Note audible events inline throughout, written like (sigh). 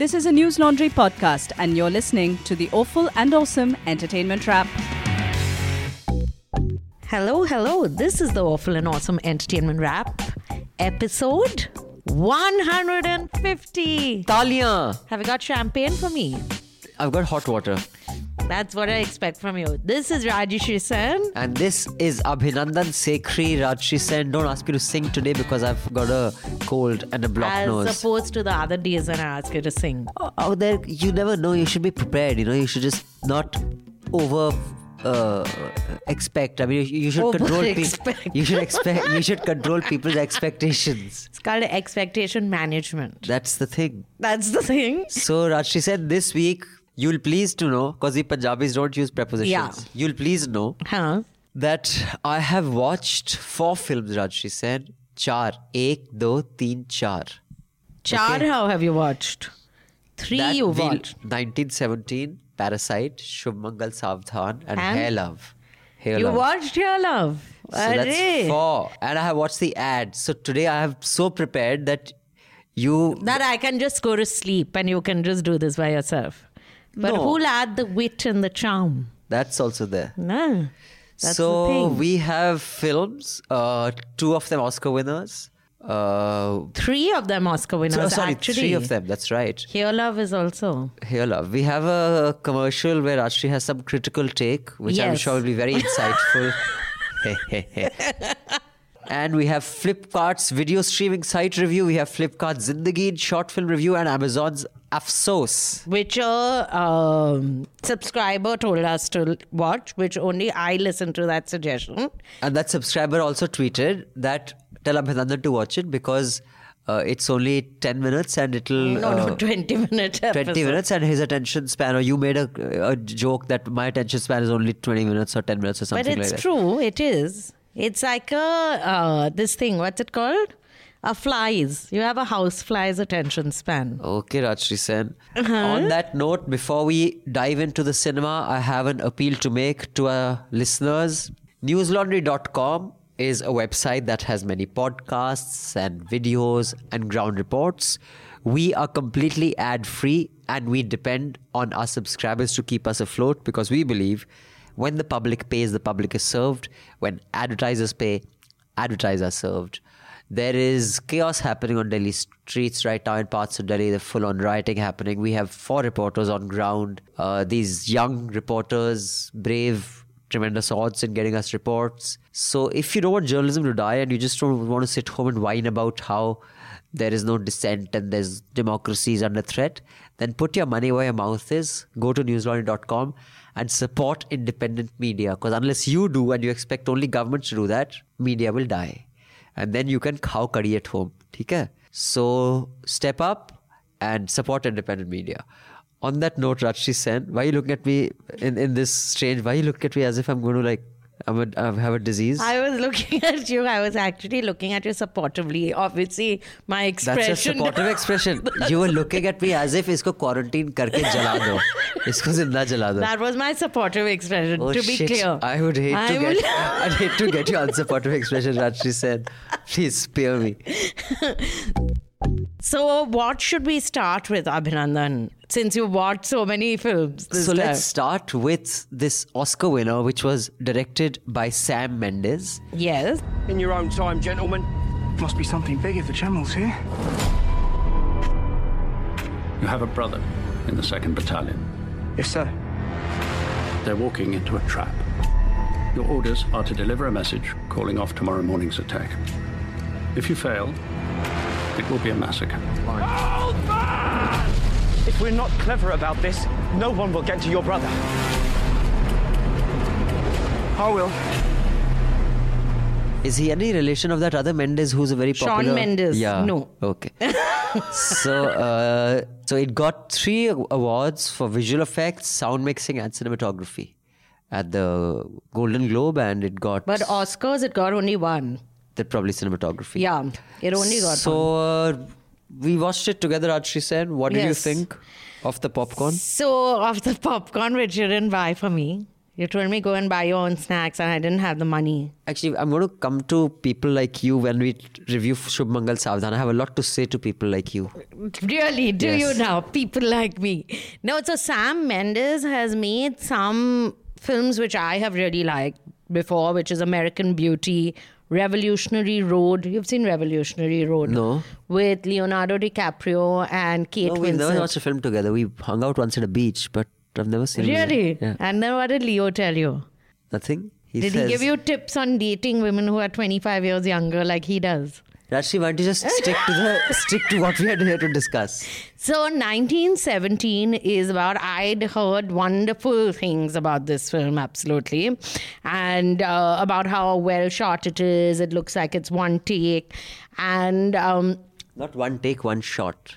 This is a News Laundry podcast, and you're listening to the Awful and Awesome Entertainment Wrap. Hello, hello. This is the Awful and Awesome Entertainment Wrap, episode 150. Talia! Have you got champagne for me? I've got hot water. That's what I expect from you. This is Rajyasree Sen. And this is Abhinandan Sekhri Rajyasree Sen. Don't ask me to sing today because I've got a cold and a blocked As nose. opposed to the other days when I ask you to sing. Oh, there, you never know. You should be prepared. You know, you should just not over uh, expect. I mean, you, you should control people. You should (laughs) expect. You should control people's expectations. It's called expectation management. That's the thing. That's the thing. So Rajyasree said this week. You'll please to know, because the Punjabis don't use prepositions. Yeah. You'll please know Huh? that I have watched four films, Rajyasree said. Char. Ek, do, teen, char. Char, Okay. how have you watched? Three That you watched. 1917, Parasite, Shubh Mangal Savdhan, and, And? Hair Love. Hair You Love. watched your love. So that's four. And I have watched the ad. So today I have so prepared that you. That I can just go to sleep and you can just do this by yourself. But No. who'll add the wit and the charm? That's also there. No. That's so we have films, uh, two of them Oscar winners. Uh, Three of them Oscar winners. so- sorry, actually. three of them. That's right. Hair Love is also. Here, love. We have a commercial where Rajyasree has some critical take, which I'm sure will be very (laughs) insightful. (laughs) and we have Flipkart's video streaming site review. We have Flipkart's Zindagi short film review and Amazon's Afsos. Which a um, subscriber told us to watch, which only I listened to that suggestion. And that subscriber also tweeted that tell Abhinandan to watch it because uh, it's only 10 minutes and it'll. No, uh, no, 20 minute 20 episode. minutes and his attention span, or you made a, a joke that my attention span is only 20 minutes or 10 minutes or something But it's like that. true, it is. It's like a uh, this thing, what's it called? A flies. You have a house flies attention span. Okay, Rajyasree Sen. Uh-huh. On that note, before we dive into the cinema, I have an appeal to make to our listeners. Newslaundry.com is a website that has many podcasts and videos and ground reports. We are completely ad free and we depend on our subscribers to keep us afloat because we believe when the public pays, the public is served. When advertisers pay, advertisers are served. There is chaos happening on Delhi streets right now in parts of Delhi. The full on rioting happening. We have four reporters on ground. Uh, these young reporters, brave, tremendous odds in getting us reports. So if you don't want journalism to die and you just don't want to sit home and whine about how there is no dissent and there's democracy is under threat, then put your money where your mouth is. Go to newslaundry.com and support independent media. Because unless you do and you expect only government to do that, media will die. And then you can cow curry at home. Okay? So step up and support independent media. On that note, Rajyasree Sen, why are you looking at me in, in this strange? Why are you looking at me as if I'm going to like I have a disease. I was looking (laughs) at you. I was actually looking at you supportively. Obviously, my expression. That's a supportive (laughs) expression. you were looking at me as if isko quarantine karke jala do. Isko zinda jala do. That was my supportive expression. Oh, to be shit. clear, I would hate I to get. (laughs) I'd hate to get your unsupportive expression. Rajyasree said, "Please spare me." So, what should we start with, Abhinandan? Since you've watched so many films. This so time. let's start with this Oscar winner, which was directed by Sam Mendes. Yes. In your own time, gentlemen. Must be something big if the general's here. You have a brother in the 2nd Battalion. Yes, sir. They're walking into a trap. Your orders are to deliver a message calling off tomorrow morning's attack. If you fail, it will be a massacre. If we're not clever about this, no one will get to your brother. I will. Is he any relation of that other Mendes who's a very Shawn popular? Mendes. Yeah. No. Okay. (laughs) so, uh, so it got three awards for visual effects, sound mixing, and cinematography at the Golden Globe, and it got But Oscars, it got only one. That probably cinematography. Yeah, it only got. So uh, we watched it together, Rajyasree said. What did you think of the popcorn? So, of the popcorn which you didn't buy for me, You told me go and buy your own snacks, and I didn't have the money. Actually, I'm going to come to people like you when we review Shubh Mangal Savdhan. I have a lot to say to people like you. Really? Do Yes. you now? People like me. No, so Sam Mendes has made some films which I have really liked before, which is American Beauty, Revolutionary Road. You've seen Revolutionary Road? No. With Leonardo DiCaprio and Kate No, we've never watched a film together. We hung out once at a beach, but I've never seen it. Really? Yeah. And then what did Leo tell you? Nothing. He Did says, he give you tips on dating women who are 25 years younger like he does? Rashi, why don't you just stick to the stick to what we are here to discuss? So 1917 is about I'd heard wonderful things about this film absolutely and uh, about how well shot it is it looks like it's one take and um, Not one take, one shot.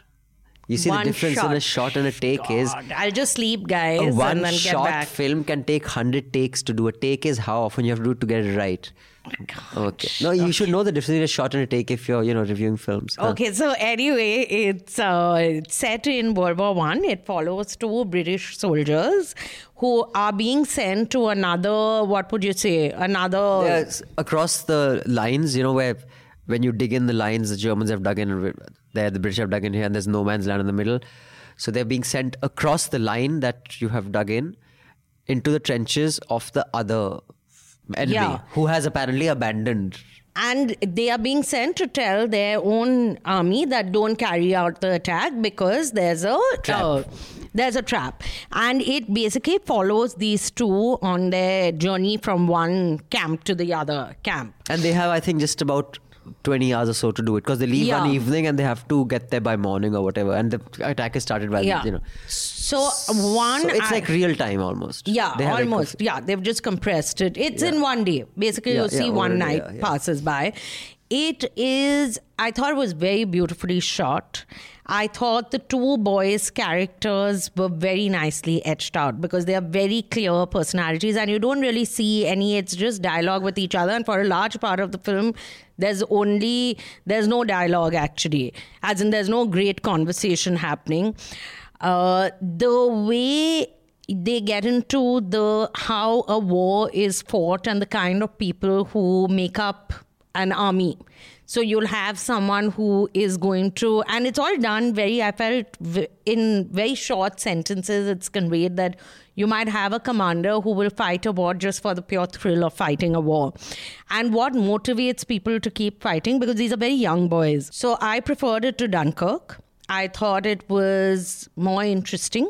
You see One the difference in a shot and a take is I'll just sleep guys a and one then get shot back film can take 100 takes to do. A take is how often you have to do it to get it right. Okay. No, you should know the difference between a shot and a take if you're, you know, reviewing films. Huh. Okay, so anyway, it's, uh, it's set in World War One. It follows two British soldiers who are being sent to another. What would you say? Another. Across the lines, you know, where when you dig in the lines, the Germans have dug in there, the British have dug in here, and there's no man's land in the middle. So they're being sent across the line that you have dug in into the trenches of the other enemy, Yeah. who has apparently abandoned. and they are being sent to tell their own army that don't carry out the attack because there's a Trap. uh, there's a trap and it basically follows these two on their journey from one camp to the other camp And they have, I think, just about 20 hours or so to do it because they leave one evening and they have to get there by morning or whatever. And the attack is started by, yeah you know. so one So it's like real time almost. Yeah, have like almost. yeah, they've just compressed it. It's in one day. Basically, Yeah, you see yeah, one night yeah, yeah. passes by. It is, I thought it was very beautifully shot. I thought the two boys' characters were very nicely etched out because they are very clear personalities and you don't really see any, it's just dialogue with each other. And for a large part of the film, there's only, there's no dialogue actually, as in there's no great conversation happening. Uh, the way they get into the how a war is fought and the kind of people who make up an army. So you'll have someone who is going to and it's all done very i felt in very short sentences it's conveyed that you might have a commander who will fight a war just for the pure thrill of fighting a war. And what motivates people to keep fighting because these are very young boys. So i preferred it to dunkirk. I thought it was more interesting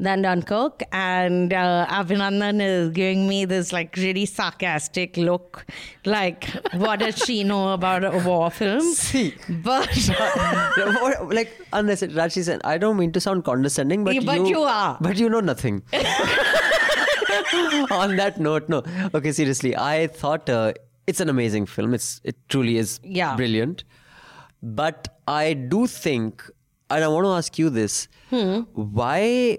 than Dunkirk. And uh, Abhinandan is giving me this like really sarcastic look, like, what does she know about a war film? (laughs) See. But, (laughs) like unless it, Rashi said, I don't mean to sound condescending, but but you are. But you know nothing. (laughs) On that note, no. Okay, seriously, I thought uh, it's an amazing film. It's it truly is Yeah. brilliant. But I do think, and I want to ask you this: Hmm. Why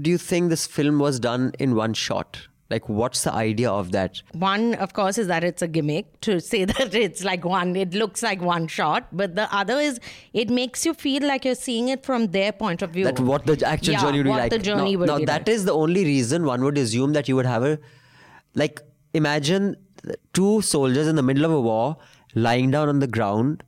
do you think this film was done in one shot? Like, what's the idea of that? one, of course, is that it's a gimmick to (laughs) say that it's like one, it looks like one shot. But the other is it makes you feel like you're seeing it from their point of view. that what the actual Yeah, journey would be what like. the journey now, would now be that like. is the only reason one would assume that you would have a like imagine two soldiers in the middle of a war lying down on the ground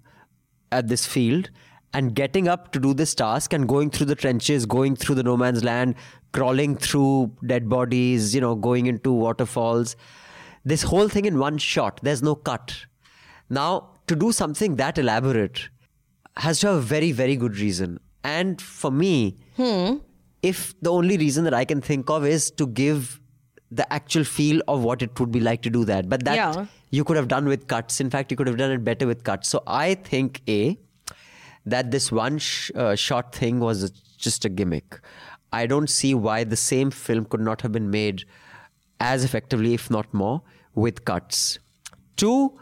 at this field and getting up to do this task and going through the trenches, going through the no man's land, crawling through dead bodies, you know, going into waterfalls. This whole thing in one shot. There's no cut. Now, to do something that elaborate has to have a very, very good reason. And for me, if the only reason that I can think of is to give the actual feel of what it would be like to do that. But that Yeah. you could have done with cuts. In fact, you could have done it better with cuts. So I think A, that this one sh- uh, shot thing was just a gimmick. I don't see why the same film could not have been made as effectively, if not more, with cuts. Two,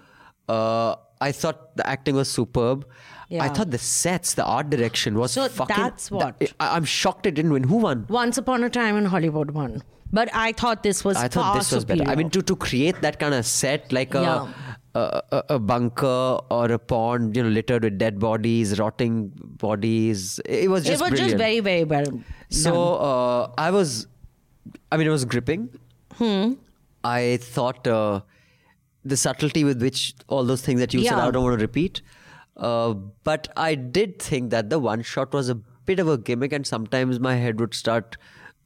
uh, I thought the acting was superb. Yeah. I thought the sets, the art direction was So fucking. that's what- I'm shocked it didn't win. Who won? Once upon a time in Hollywood won. But I thought this was I thought this was better. I mean, to, to create that kind of set, like Yeah. a, a a bunker or a pond, you know, littered with dead bodies, rotting bodies, it was just it was brilliant. just very, very well. so uh, I was, I mean, it was gripping. Hmm. I thought uh, the subtlety with which all those things that you said, I don't want to repeat. Uh, but I did think that the one shot was a bit of a gimmick, and sometimes my head would start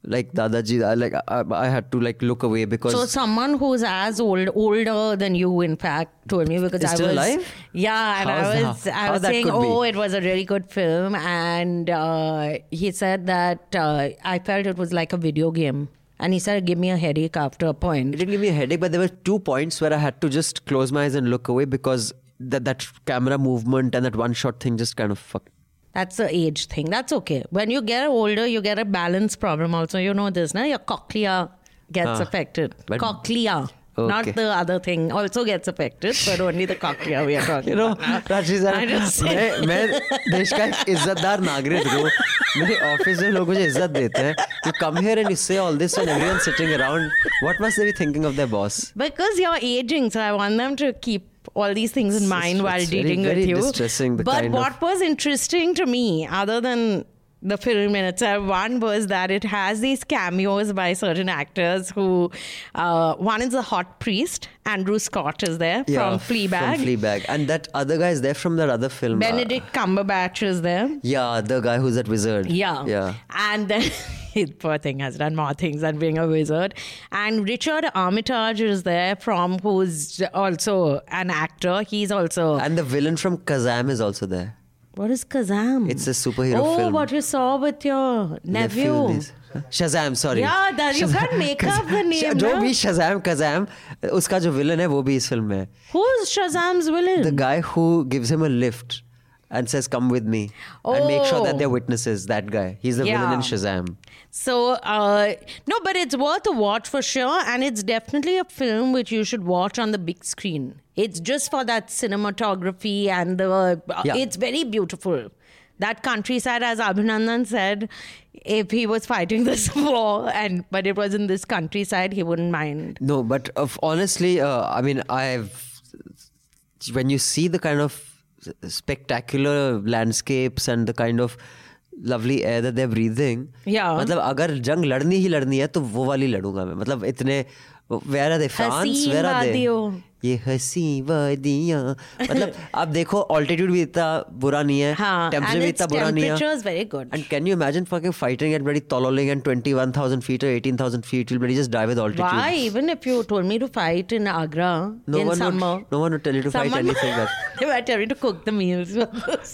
like Dadaji. I, like I, I had to like look away because So someone who's as old, older than you, in fact, told me because Is I still was, alive? yeah, and How's I that- was, I how was saying, could be? oh, it was a really good film, and uh, he said that uh, I felt it was like a video game, and he said it gave me a headache after a point. it didn't give me a headache. But there were two points where I had to just close my eyes and look away because that that camera movement and that one shot thing just kind of fucked. That's the age thing. That's okay. When you get older, you get a balance problem. Also, you know this, na? Your cochlea gets Ah, affected. but- cochlea. Okay. Not the other thing also gets affected, but only the cochlea we are talking You know, about. Rashi sir, I just मैं मैं देश का एक इज्जतदार नागरिक हूँ मेरे office में लोग मुझे इज्जत देते हैं you come here and you say all this and everyone's sitting around what must they be thinking of their boss Because you're aging, so I want them to keep all these things in mind it's while very, dealing very with you. but what was interesting to me, other than the film in itself, one was that it has these cameos by certain actors who, uh, one is a hot priest, Andrew Scott is there from Fleabag. from Fleabag and that other guy is there from that other film uh, Benedict Cumberbatch is there. yeah the guy who's that wizard Yeah. yeah And then (laughs) poor thing has done more things than being a wizard. And Richard Armitage is there from who's also an actor. He's also and the villain from Kazam is also there what is Kazam? It's a superhero oh, film. what you saw with your nephew. is- Shazam sorry Yeah, that- you can't make up the name, (laughs) जो no? भी Shazam Kazam उसका जो villain है वो भी इस film में है Who's Shazam's villain? the guy who gives him a lift and says come with me and make sure that Oh. they're witnesses that guy he's the villain in Yeah. Shazam So, uh, no, but it's worth a watch for sure. And it's definitely a film which you should watch on the big screen. It's just for that cinematography and the. Uh, Yeah. It's very beautiful. That countryside, as Abhinandan said, if he was fighting (laughs) this war, and but it was in this countryside, he wouldn't mind. no but of honestly uh, I mean I've when you see the kind of spectacular landscapes and the kind of lovely air that they're breathing Yeah. मतलब अगर जंग लड़नी ही लड़नी है तो वो वाली लड़ूंगा मैं मतलब इतने where are they France हसीन where are they वादियों। ये हसी वादियाँ मतलब आप देखो ऑल्टीट्यूड भी इतना बुरा नहीं है हाँ, टेम्परेचर भी इतना बुरा नहीं है very good. and can you imagine fucking fighting at bloody Tololing and 21,000 feet or 18,000 feet you'll bloody just die with altitude Why? Even if you told me to fight in Agra no in one summer. would, no one would tell you to fight someone- anything but they might tell me to cook the meals.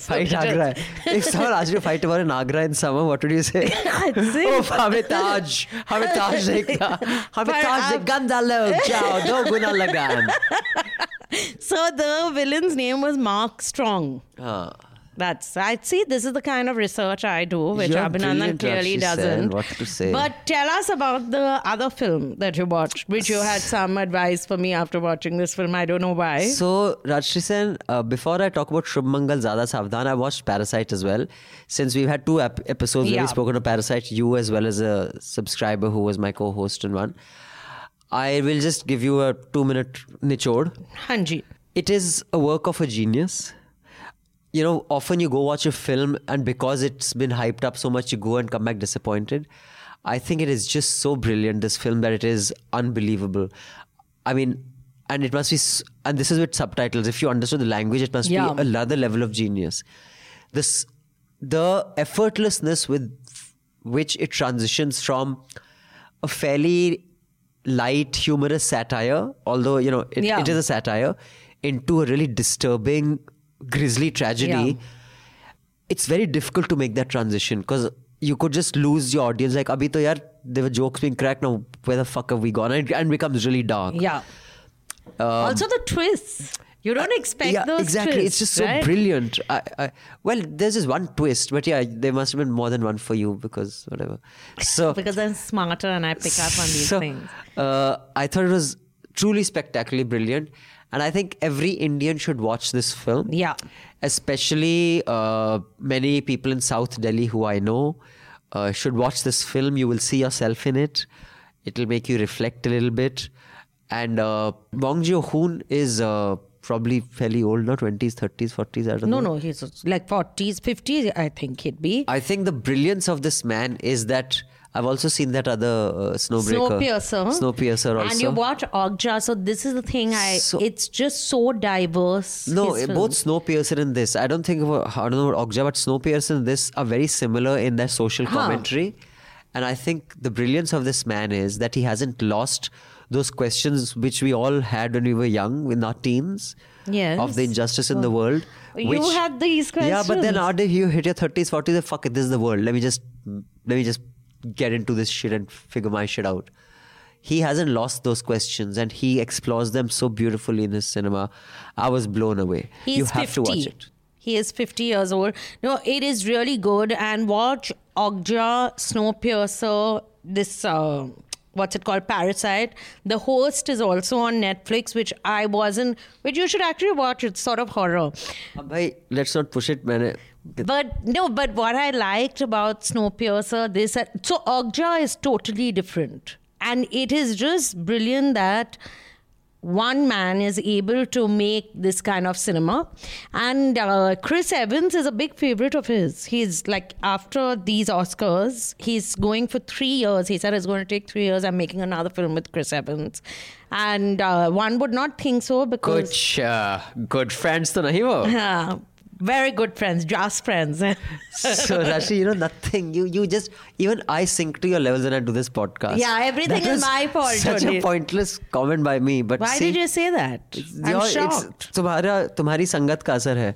fight Agra if someone asked you to fight about in Agra in summer what would you say I'd say- oh हमें ताज हमें ताज देखना हमें ताज देख गंदा लोग जाओ दो गुना लगान (laughs) So the villain's name was Mark Strong. हाँ That's I see. This is the kind of research I do, which You're Abhinandan clearly doesn't. What to say? But tell us about the other film that you watched, which you had some advice for me after watching this film. I don't know why. So, Rajyasree Sen, uh, before I talk about Shubh Mangal Zyada Savdhan, I watched Parasite as well. Since we've had two ep- episodes where we've spoken of Parasite, you as well as a subscriber who was my co host in one, I will just give you a two minute nichod. Hanji. It is a work of a genius. You know, often you go watch a film, and because it's been hyped up so much, you go and come back disappointed. I think it is just so brilliant, this film, that it is unbelievable. I mean, and it must be, and this is with subtitles. If you understood the language, it must Yeah. be another level of genius. This, the effortlessness with which it transitions from a fairly light, humorous satire, although, you know, it, Yeah. it is a satire, into a really disturbing, grisly tragedy. Yeah. It's very difficult to make that transition because you could just lose your audience. Like, abhi to yaar, there were jokes being cracked. Now, where the fuck have we gone? And it, and becomes really dark. Yeah. Um, also the twists. You don't expect Um, yeah, those exactly. twists. it's just so right? brilliant. I, I, well, there's just one twist, but yeah, there must have been more than one for you because whatever. So (laughs) Because I'm smarter and I pick up on these so, things. Uh, I thought it was truly spectacularly brilliant, and I think every Indian should watch this film. Yeah. Especially uh, many people in South Delhi who I know uh, should watch this film. You will see yourself in it. It'll make you reflect a little bit. And uh, Bong Joon is uh, probably fairly old now, 20s, 30s, 40s. I don't No, know. no, he's like 40s, 50s, I think he'd be. I think the brilliance of this man is that I've also seen that other uh, Snowbreaker. Snowpiercer. Snowpiercer also. And you watch Okja, so this is the thing. I So- it's just so diverse. No, both. Snowpiercer and this. I don't think about, I don't know about Okja, but Snowpiercer and this are very similar in their social Huh. commentary. And I think the brilliance of this man is that he hasn't lost those questions which we all had when we were young in our teens. Yes. Of the injustice in the world. You had these questions. Yeah, but then nowadays you hit your 30s, 40s, fuck it, this is the world. Let me just, let me just get into this shit and figure my shit out. He hasn't lost those questions and he explores them so beautifully in his cinema. I was blown away. He's you have 50. to watch it. He is 50 years old. No, it is really good. And watch Okja, Snowpiercer, this, uh, what's it called parasite. The host is also on netflix which i wasn't which you should actually watch. It's sort of horror. Uh, Abhay, let's not push it. Man but no but what i liked about snowpiercer this so Okja is totally different. And it is just brilliant that one man is able to make this kind of cinema. And uh, Chris Evans is a big favorite of his. He's like, after these Oscars, he's going for three years. He said, It's going to take three years. I'm making another film with Chris Evans. And uh, one would not think so because. Uh, good friends to Nahivo. (laughs) Yeah very good friends, just friends. (laughs) so Rashi you know nothing you you just even I sink to your levels when I do this podcast Yeah, everything That is was my fault such only. a pointless comment by me but Why see, did you say that? I'm your- it's- shocked. तुम्हारा तुम्हारी संगत का असर है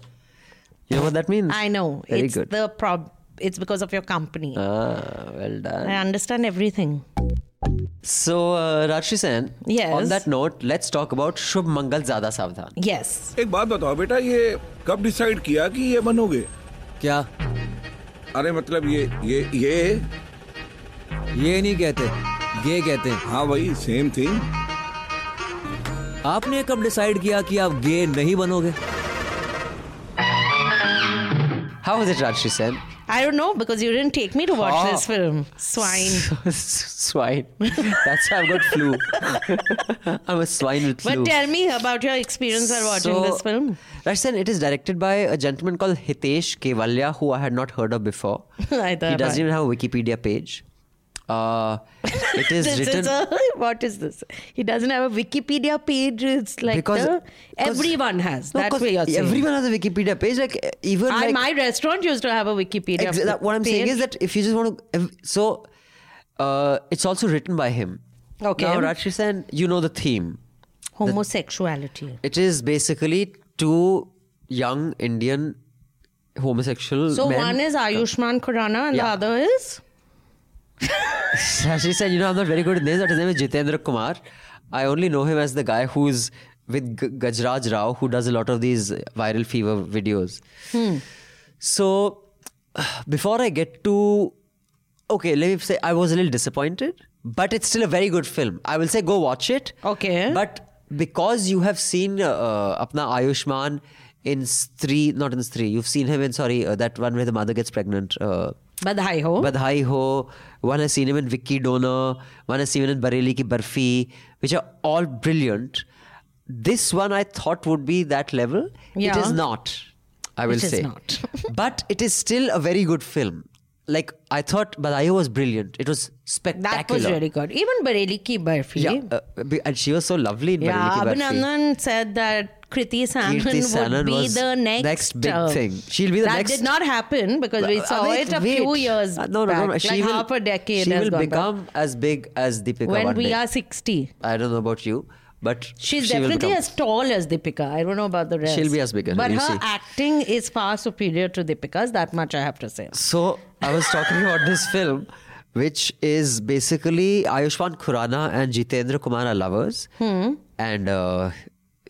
you know what that means I know. very it's good the prob. It's because of your company. ah well done I understand everything. So uh, Rashi Sen Yes. on that note let's talk about शुभ मंगल ज़्यादा सावधान Yes. एक बात बताओ बेटा ये कब decide किया कि ये बनोगे? क्या? अरे मतलब ये ये ये? ये नहीं कहते गे कहते हैं। हाँ भाई सेम थिंग आपने कब डिसाइड किया कि आप गे नहीं बनोगे? How was it Rashi Sen? I don't know because you didn't take me to watch Oh. this film. Swine. (laughs) swine that's why I've got flu (laughs) I'm a swine with flu But tell me about your experience while watching So, this film. Rashsan, it is directed by a gentleman called Hitesh Kewalya, who I had not heard of before. (laughs) He doesn't even have a Wikipedia page. Uh, it is (laughs) written is a, (laughs) what is this? He doesn't have a Wikipedia page. It's like because the, everyone has. No, what you're saying. Everyone has a Wikipedia page. Like even I, like my restaurant used to have a Wikipedia ex- that- what I'm saying is that if you just want to, so uh, it's also written by him. Okay. Now, Rashsan, you know the theme. homosexuality. It is basically two young Indian homosexual So men. one is Ayushmann Khurrana and Yeah. the other is (laughs) Shashi said, you know, I'm not very good at names, but his name is Jitendra Kumar. I only know him as the guy who's with G- Gajraj Rao, who does a lot of these viral fever videos. So, before I get to. Okay, let me say, I was a little disappointed, but it's still a very good film. I will say, go watch it. Okay. But because you have seen uh, Apna Ayushmann in Stree, not in Stree, you've seen him in, sorry, uh, that one where the mother gets pregnant. Uh, Badhai Ho. Badhai Ho. One has seen him in Vicky Donor. One has seen him in Bareilly Ki Barfi, which are all brilliant. This one I thought would be that level. It Yeah. is not. I will It is say. not. (laughs) but it is still a very good film. Like I thought Badhai Ho was brilliant. It was spectacular. that was really good. Even Bareilly Ki Barfi. Yeah, uh, and she was so lovely in Yeah, Bareilly Ki Barfi. Abhinandan said that Kriti Sanon Sanon would be the next, next big uh, thing. She'll be the that next- That did not happen because we saw it a wait. few years Uh, no, no, back, no, no. like She will, half a decade She will become as big as Deepika when we day. are 60. I don't know about you, but She's she definitely as tall as Deepika. I don't know about the rest. She'll be as big as But her see. acting is far superior to Deepika's. That much I have to say. So I was talking (laughs) about this film, which is basically Ayushmann Khurrana and Jitendra Kumar are lovers, Hmm. and uh,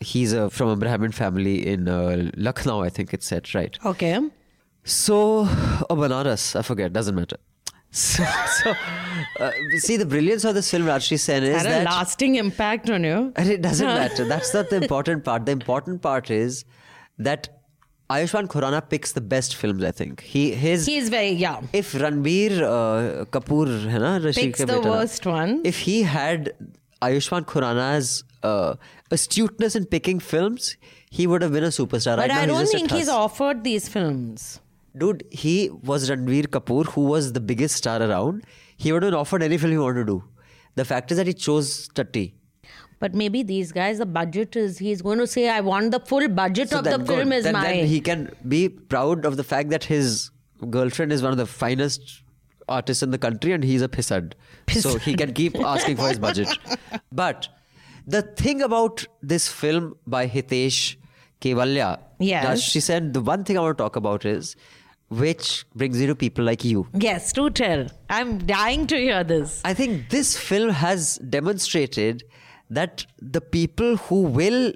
he's uh, from a Brahmin family in uh, Lucknow, I think it said right? Okay. So, oh, Banaras, I forget, doesn't matter. (laughs) So, so uh, see, the brilliance of this film, Rajshri Sen, is had that, lasting impact on you. And it doesn't matter. That's not the (laughs) important part. The important part is that Ayushmann Khurrana picks the best films. I think he his he's very yeah. If Ranbir uh, Kapoor, hai na, Rashid picks the beta, worst one. If he had Ayushmann Khurrana's uh, astuteness in picking films, he would have been a superstar. But right now, I don't just think he's offered these films. Dude, he was Ranbir Kapoor, who was the biggest star around. He would have offered any film he wanted to do. The fact is that he chose Tatti. But maybe these guys, the budget is, he's going to say, I want the full budget of the film good. is then, my. then he can be proud of the fact that his girlfriend is one of the finest artists in the country and he's a pissad. So he can keep (laughs) asking for his budget. But the thing about this film by Hitesh Kewalya, Yes. she said the one thing I want to talk about is which brings you to people like you. yes, do tell. I'm dying to hear this. I think this film has demonstrated that the people who will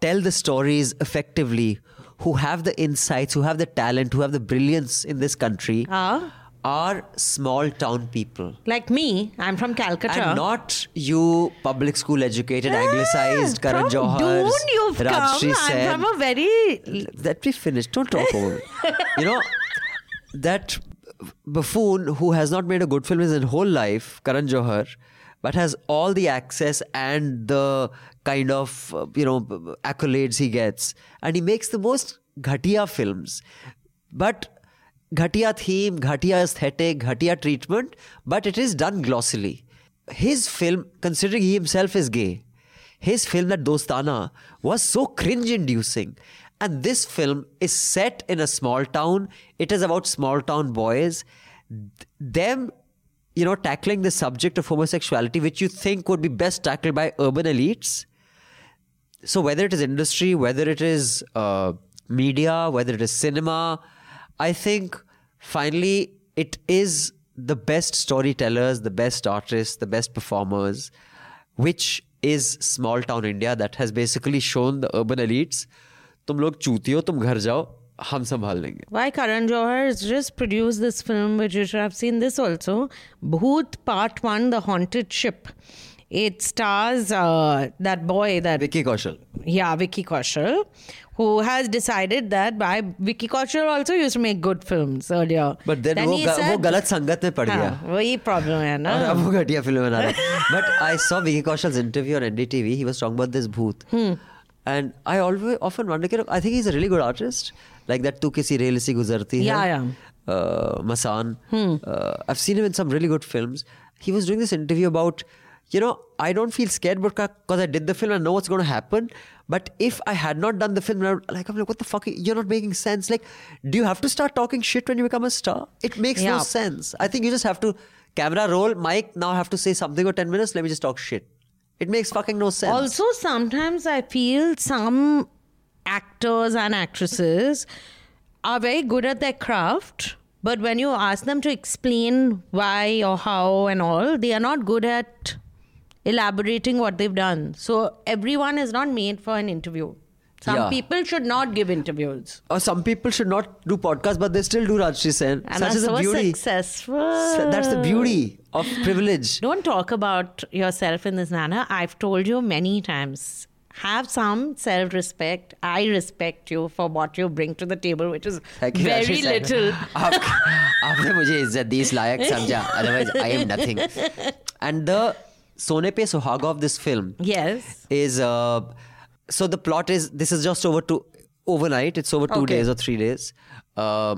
tell the stories effectively, who have the insights, who have the talent, who have the brilliance in this country, Ah. Are small town people. Like me, I'm from Calcutta. And not you public school educated, ah, anglicized, Karan Johar, you've come. Rajyasree I'm Sen. from a very Let me finish. Don't talk over. You know, that buffoon who has not made a good film in his whole life, Karan Johar, but has all the access and the kind of, you know, accolades he gets. And he makes the most ghatia films. But ghatia theme, ghatia aesthetic, ghatia treatment, but it is done glossily. His film, considering he himself is gay, his film that Dostana was so cringe inducing. And this film is set in a small town. It is about small town boys. Th- Them, you know, tackling the subject of homosexuality, which you think would be best tackled by urban elites. So whether it is industry, whether it is uh, media, whether it is cinema, I think finally it is the best storytellers, the best artists, the best performers, which is small town India that has basically shown the urban elites, तुम लोग चूती हो तुम घर जाओ हम संभाल लेंगे Why Karan Johar has just produced this film, which you should have seen this also. Bhoot Part 1, The Haunted Ship. It stars uh, that boy, that Vicky Kaushal yeah, Vicky Kaushal, who has decided that by Vicky Kaushal also used to make good films earlier. But then Then वो he वो गलत संगत में पड़ गया हाँ, वही problem है ना और अब वो घटिया फ़िल्म बना रहा है but I saw Vicky Kaushal's interview on NDTV he was talking about this Bhoot and I always often wonder कि I think he is a really good artist like that तू किसी रेल से गुजरती है Yeah, yeah. uh, Masan. hmm. Uh, I've seen him in some really good films. He was doing this interview about, you know, I don't feel scared because I did the film. I know what's going to happen. But if I had not done the film, would- like I'm like, what the fuck? You're not making sense. Like, do you have to start talking shit when you become a star? It makes no sense. I think you just have to camera roll, mic. Now I have to say something for ten minutes. Let me just talk shit. It makes fucking no sense. Also, sometimes I feel some actors and actresses are very good at their craft, but when you ask them to explain why or how and all, they are not good at elaborating what they've done. So everyone is not made for an interview. Some yeah. people should not give interviews. Or some people should not do podcasts, but they still do Rajyasree Sen. And Such is so the beauty. successful. That's the beauty of privilege. Don't talk about yourself in this manner. I've told you many times. Have some self respect. I respect you for what you bring to the table, which is Thank very little. आपने मुझे इज्जत दी इस लायक समझा Otherwise, I am nothing. (laughs) And the Sone Pe sohaga of this film. Yes. Is uh, so the plot is this is just over two overnight. It's over two okay. days or three days. Uh,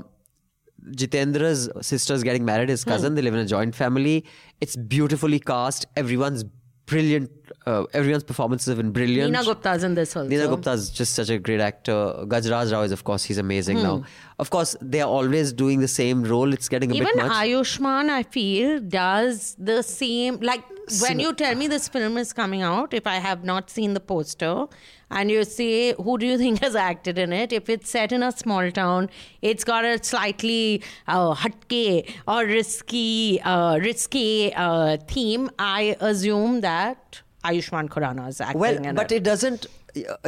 Jitendra's sister is getting married. His hmm. cousin. Hmm. They live in a joint family. It's beautifully cast. Everyone's brilliant. Uh, everyone's performances have been brilliant. Neena Gupta's in this also. Neena Gupta's just such a great actor. Gajraj Rao is, of course, he's amazing hmm. now. Of course, they are always doing the same role. It's getting a Even bit much. Ayushmann, I feel, does the same. Like when you tell me this film is coming out, if I have not seen the poster, and you say, who do you think has acted in it? If it's set in a small town, it's got a slightly uh, hatke or risky, uh, risky uh, theme. I assume that Ayushmann Khurrana is acting well, but it. it doesn't.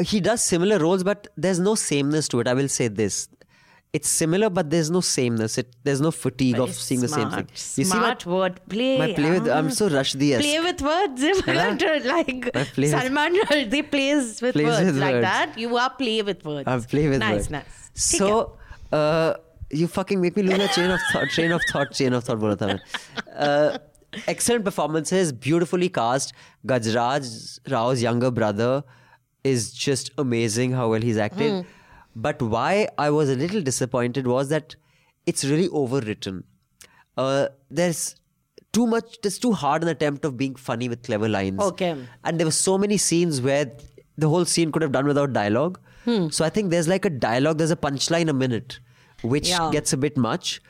He does similar roles, but there's no sameness to it. I will say this It's similar, but there's no sameness. It, there's no fatigue of seeing the same thing. Smart, smart word play. my play with- I'm ah. so Rushdie-esque. Play with words. (laughs) If है ना? you're like मैं play with- Salman Rushdie plays with Plays words with like words. that. You are play with words. I play with nice, words. nice. ठीक है. So, uh, you fucking make me lose my chain of thought. Train of thought. Chain of thought. बोला था मैं. Uh, excellent performances, beautifully cast. Gajraj Rao's younger brother is just amazing how well he's acted. Hmm. But why I was a little disappointed was that it's really overwritten. Uh, there's too much. There's too hard an attempt of being funny with clever lines. Okay. And there were so many scenes where the whole scene could have done without dialogue. Hmm. So I think there's like a dialogue. There's a punchline a minute, which Yeah. gets a bit much.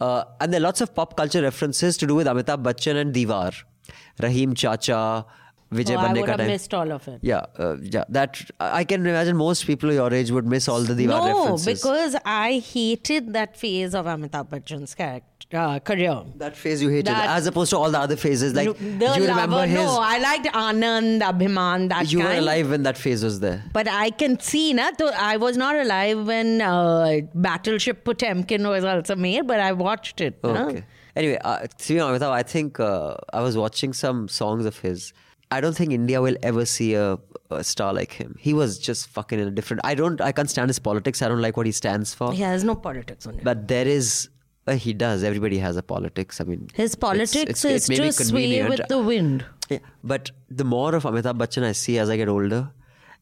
Uh, and there are lots of pop culture references to do with Amitabh Bachchan and Deewaar, Rahim Chacha, Vijay Oh, I would ka have time. missed all of it. Yeah, uh, yeah. That I can imagine most people your age would miss all the Deewaar no, references. because I hated that phase of Amitabh Bachchan's character uh, career. that phase you hated, That- as opposed to all the other phases. Like, No, do the you remember his? No, I liked Anand, Abhiman, that you were alive when that phase was there. But I can see, na, to, I was not alive when uh, Battleship Potemkin was also made, but I watched it. na. Okay. Anyway, uh, speaking of Amitabh, I think uh, I was watching some songs of his. I don't think India will ever see a, a star like him. He was just fucking in a different. I don't. I can't stand his politics. I don't like what he stands for. He has no politics on it. But there is. Uh, he does. Everybody has a politics. I mean, His politics it's- it is be to sway with the wind. Yeah, but the more of Amitabh Bachchan I see as I get older,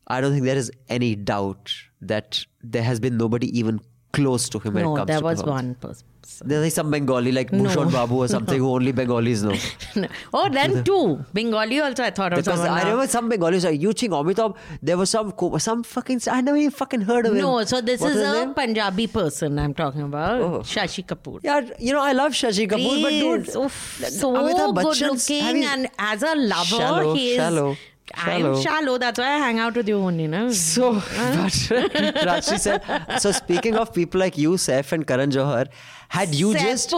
I don't think there is any doubt that there has been nobody even close to him when it No, comes there to was one person. There's like some Bengali like Bhushan Babu or something who only Bengalis know. (laughs) oh, then two. Bengali also, I thought of Because I now. remember some Bengalis like you think Amitabh. There was some some fucking I never even fucking heard of him. No, so this What is a name? Punjabi person I'm talking about. Oh. Shashi Kapoor. Yeah, you know I love Shashi Kapoor, but dude, Please. Oof, so Amitabh good Bachchan's- looking you- and as a lover, Shallow, he is. shallow, I'm shallow. shallow. That's why I hang out with you only, no? So, (laughs) but Rajyasree said. So speaking of people like you, Saif and Karan Johar, had you just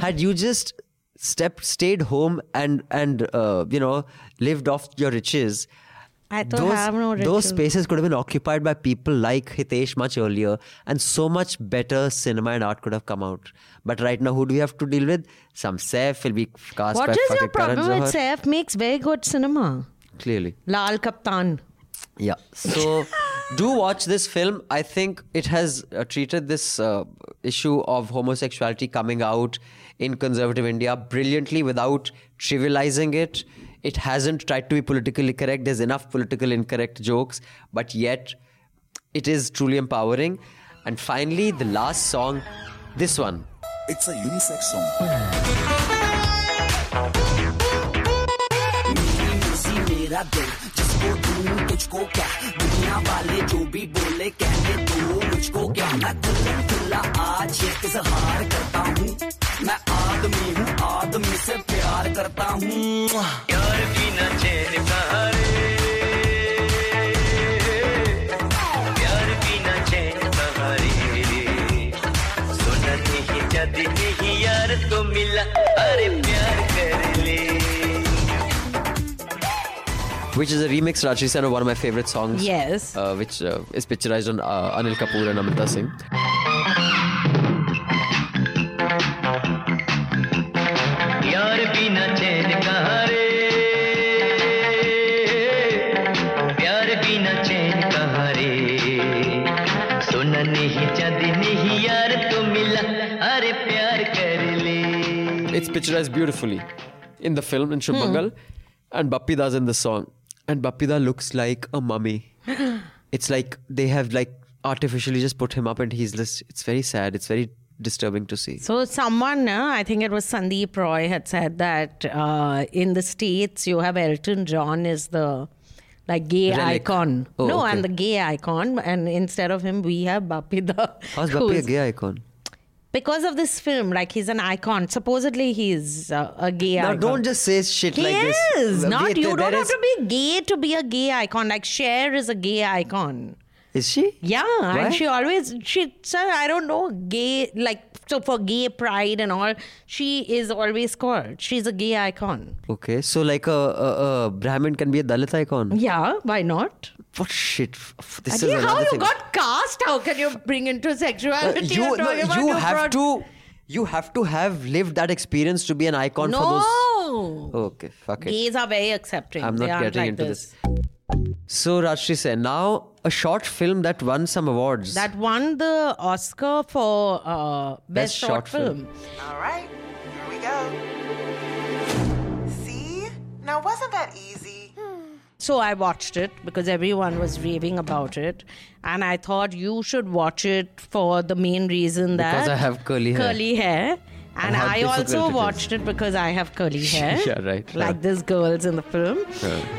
had you just stepped, stayed home and and uh, you know lived off your riches. I those, have no those spaces could have been occupied by people like Hitesh much earlier, and so much better cinema and art could have come out. But right now, who do we have to deal with? Some Saif will be cast What by is your problem with. Saif? Makes very good cinema. Clearly. Laal Kaptaan. Yeah. So (laughs) do watch this film. I think it has uh, treated this uh, issue of homosexuality coming out in conservative India brilliantly without trivializing it. It hasn't tried to be politically correct. There's enough political incorrect jokes, but yet it is truly empowering. And finally, the last song, this one. It's a unisex song. मेरी दिल जिसको तू तुझको क्या? दुनिया वाले जो भी बोले, कहने तू मुझको क्या? मैं खुल्ला खुल्ला आज ये इजहार करता हूँ। मैं आदमी हूँ, आदमी से प्यार करता हूँ। प्यार की न चैन which is a remix Rajyasree Sen of one of my favorite songs. Yes. Uh, which uh, is picturized on uh, Anil Kapoor and Amrita Singh. It's picturized beautifully in the film in Shubhangal hmm. and Bappi does in the song. And Bappida looks like a mummy. (gasps) it's like they have like artificially just put him up, and he's just. It's very sad. It's very disturbing to see. So someone, uh, I think it was Sandeep Roy, had said that uh, in the states you have Elton John is the like gay Relic. icon. Oh, no, okay. and the gay icon, and instead of him we have Bappida. How's Bappi (laughs) a gay icon? Because of this film, like he's an icon. Supposedly he's uh, a gay Now icon. don't just say shit He like this. is not. Wait, you don't have is- to be gay to be a gay icon. Like Cher is a gay icon. Is she? Yeah, Why? and she always she sir, I don't know gay like so for gay pride and all. She is always called. She's a gay icon. Okay, so like a, a, a Brahmin can be a Dalit icon. Yeah, why not? What shit? This Adi, is how you thing. got cast? How can you bring into Uh, sexuality? you You're no, you have broad- to you have to have lived that experience to be an icon for those. No, Okay, fuck it. gays are very accepting. I'm They not aren't getting like into this. So Rajyasree said, now a short film that won some awards. That won the Oscar for uh, best, Best short, short film. film. All right, here we go. See? Now, wasn't that easy? So I watched it because everyone was raving about it, and I thought you should watch it for the main reason that Because I have curly hair. Curly hair. And I also it is. watched it because I have curly (laughs) hair. Yeah, right. Like Yeah. this girls in the film.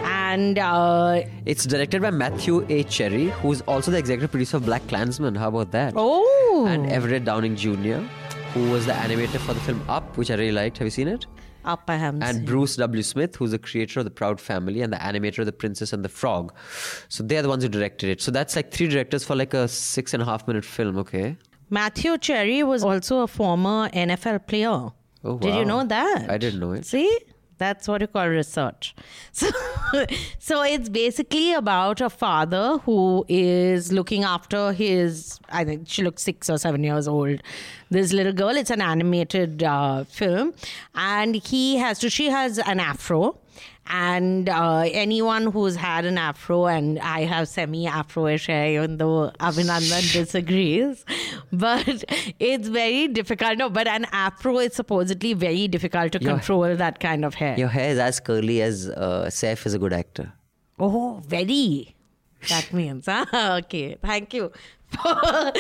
And uh, It's directed by Matthew A. Cherry, who's also the executive producer of BlacKkKlansman. How about that? oh, And Everett Downing Jr., who was the animator for the film Up, which I really liked. Have you seen it? up I haven't And seen. Bruce W. Smith, who's the creator of The Proud Family and the animator of The Princess and the Frog. So they're the ones who directed it. So that's like three directors for like a six and a half minute film, okay? Matthew Cherry was also a former NFL player. Oh, wow. Did you know that? I didn't know it. See? That's what you call research. (laughs) So, so it's basically about a father who is looking after his, I think she looks six or seven years old. This little girl, it's an animated uh, film. And he has to, she has an afro. And uh, anyone who's had an afro, and I have semi afro-ish hair, even though Abhinandan (laughs) disagrees, but it's very difficult. No, but an afro is supposedly very difficult to Yeah. control that kind of hair. Your hair is as curly as uh, Saif is a good actor. Oh, very. That means, (laughs) okay. Thank you for,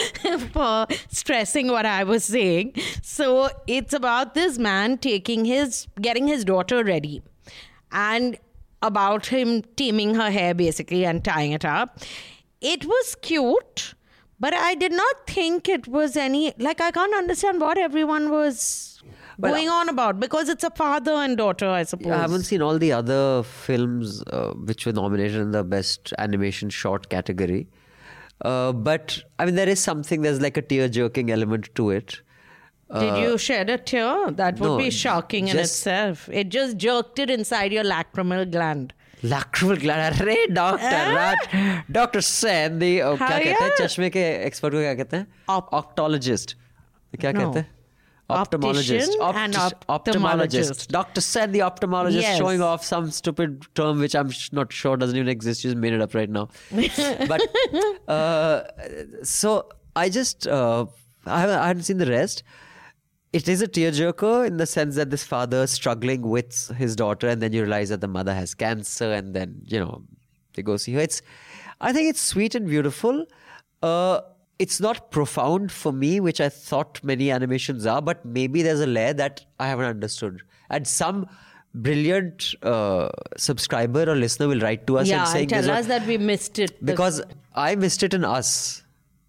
(laughs) for stressing what I was saying. So it's about this man taking his, getting his daughter ready, and about him teaming her hair basically and tying it up. It was cute, but I did not think it was any like I can't understand what everyone was going on about because it's a father and daughter, I suppose. I haven't seen all the other films uh, which were nominated in the best animation short category. Uh, but I mean, there is something, there's like a tear jerking element to it. Did you shed a tear? That would Uh, no, be shocking in just- itself. It just jerked it inside your lacrimal gland. Lacrimal gland अरे doctor Raj doctor San दी क्या हाँ कहते हैं यार। चश्मे के expert को क्या कहते हैं Op- ऑक्टोलॉजिस्ट क्या No. कहते हैं ophthalmologist Optician and Opti- ophthalmologist. dr said the ophthalmologist Yes. showing off some stupid term which i'm sh- not sure doesn't even exist you just made it up right now (laughs) but uh, so i just uh, I, haven't, I hadn't seen the rest it is a tearjerker in the sense that this father is struggling with his daughter, and then you realize that the mother has cancer, and then you know they go see her. It's, I think it's sweet and beautiful. Uh, it's not profound for me, which I thought many animations are, but maybe there's a layer that I haven't understood, and some brilliant uh, subscriber or listener will write to us yeah, and saying and tell "This is us that we missed it. Because I missed it in us.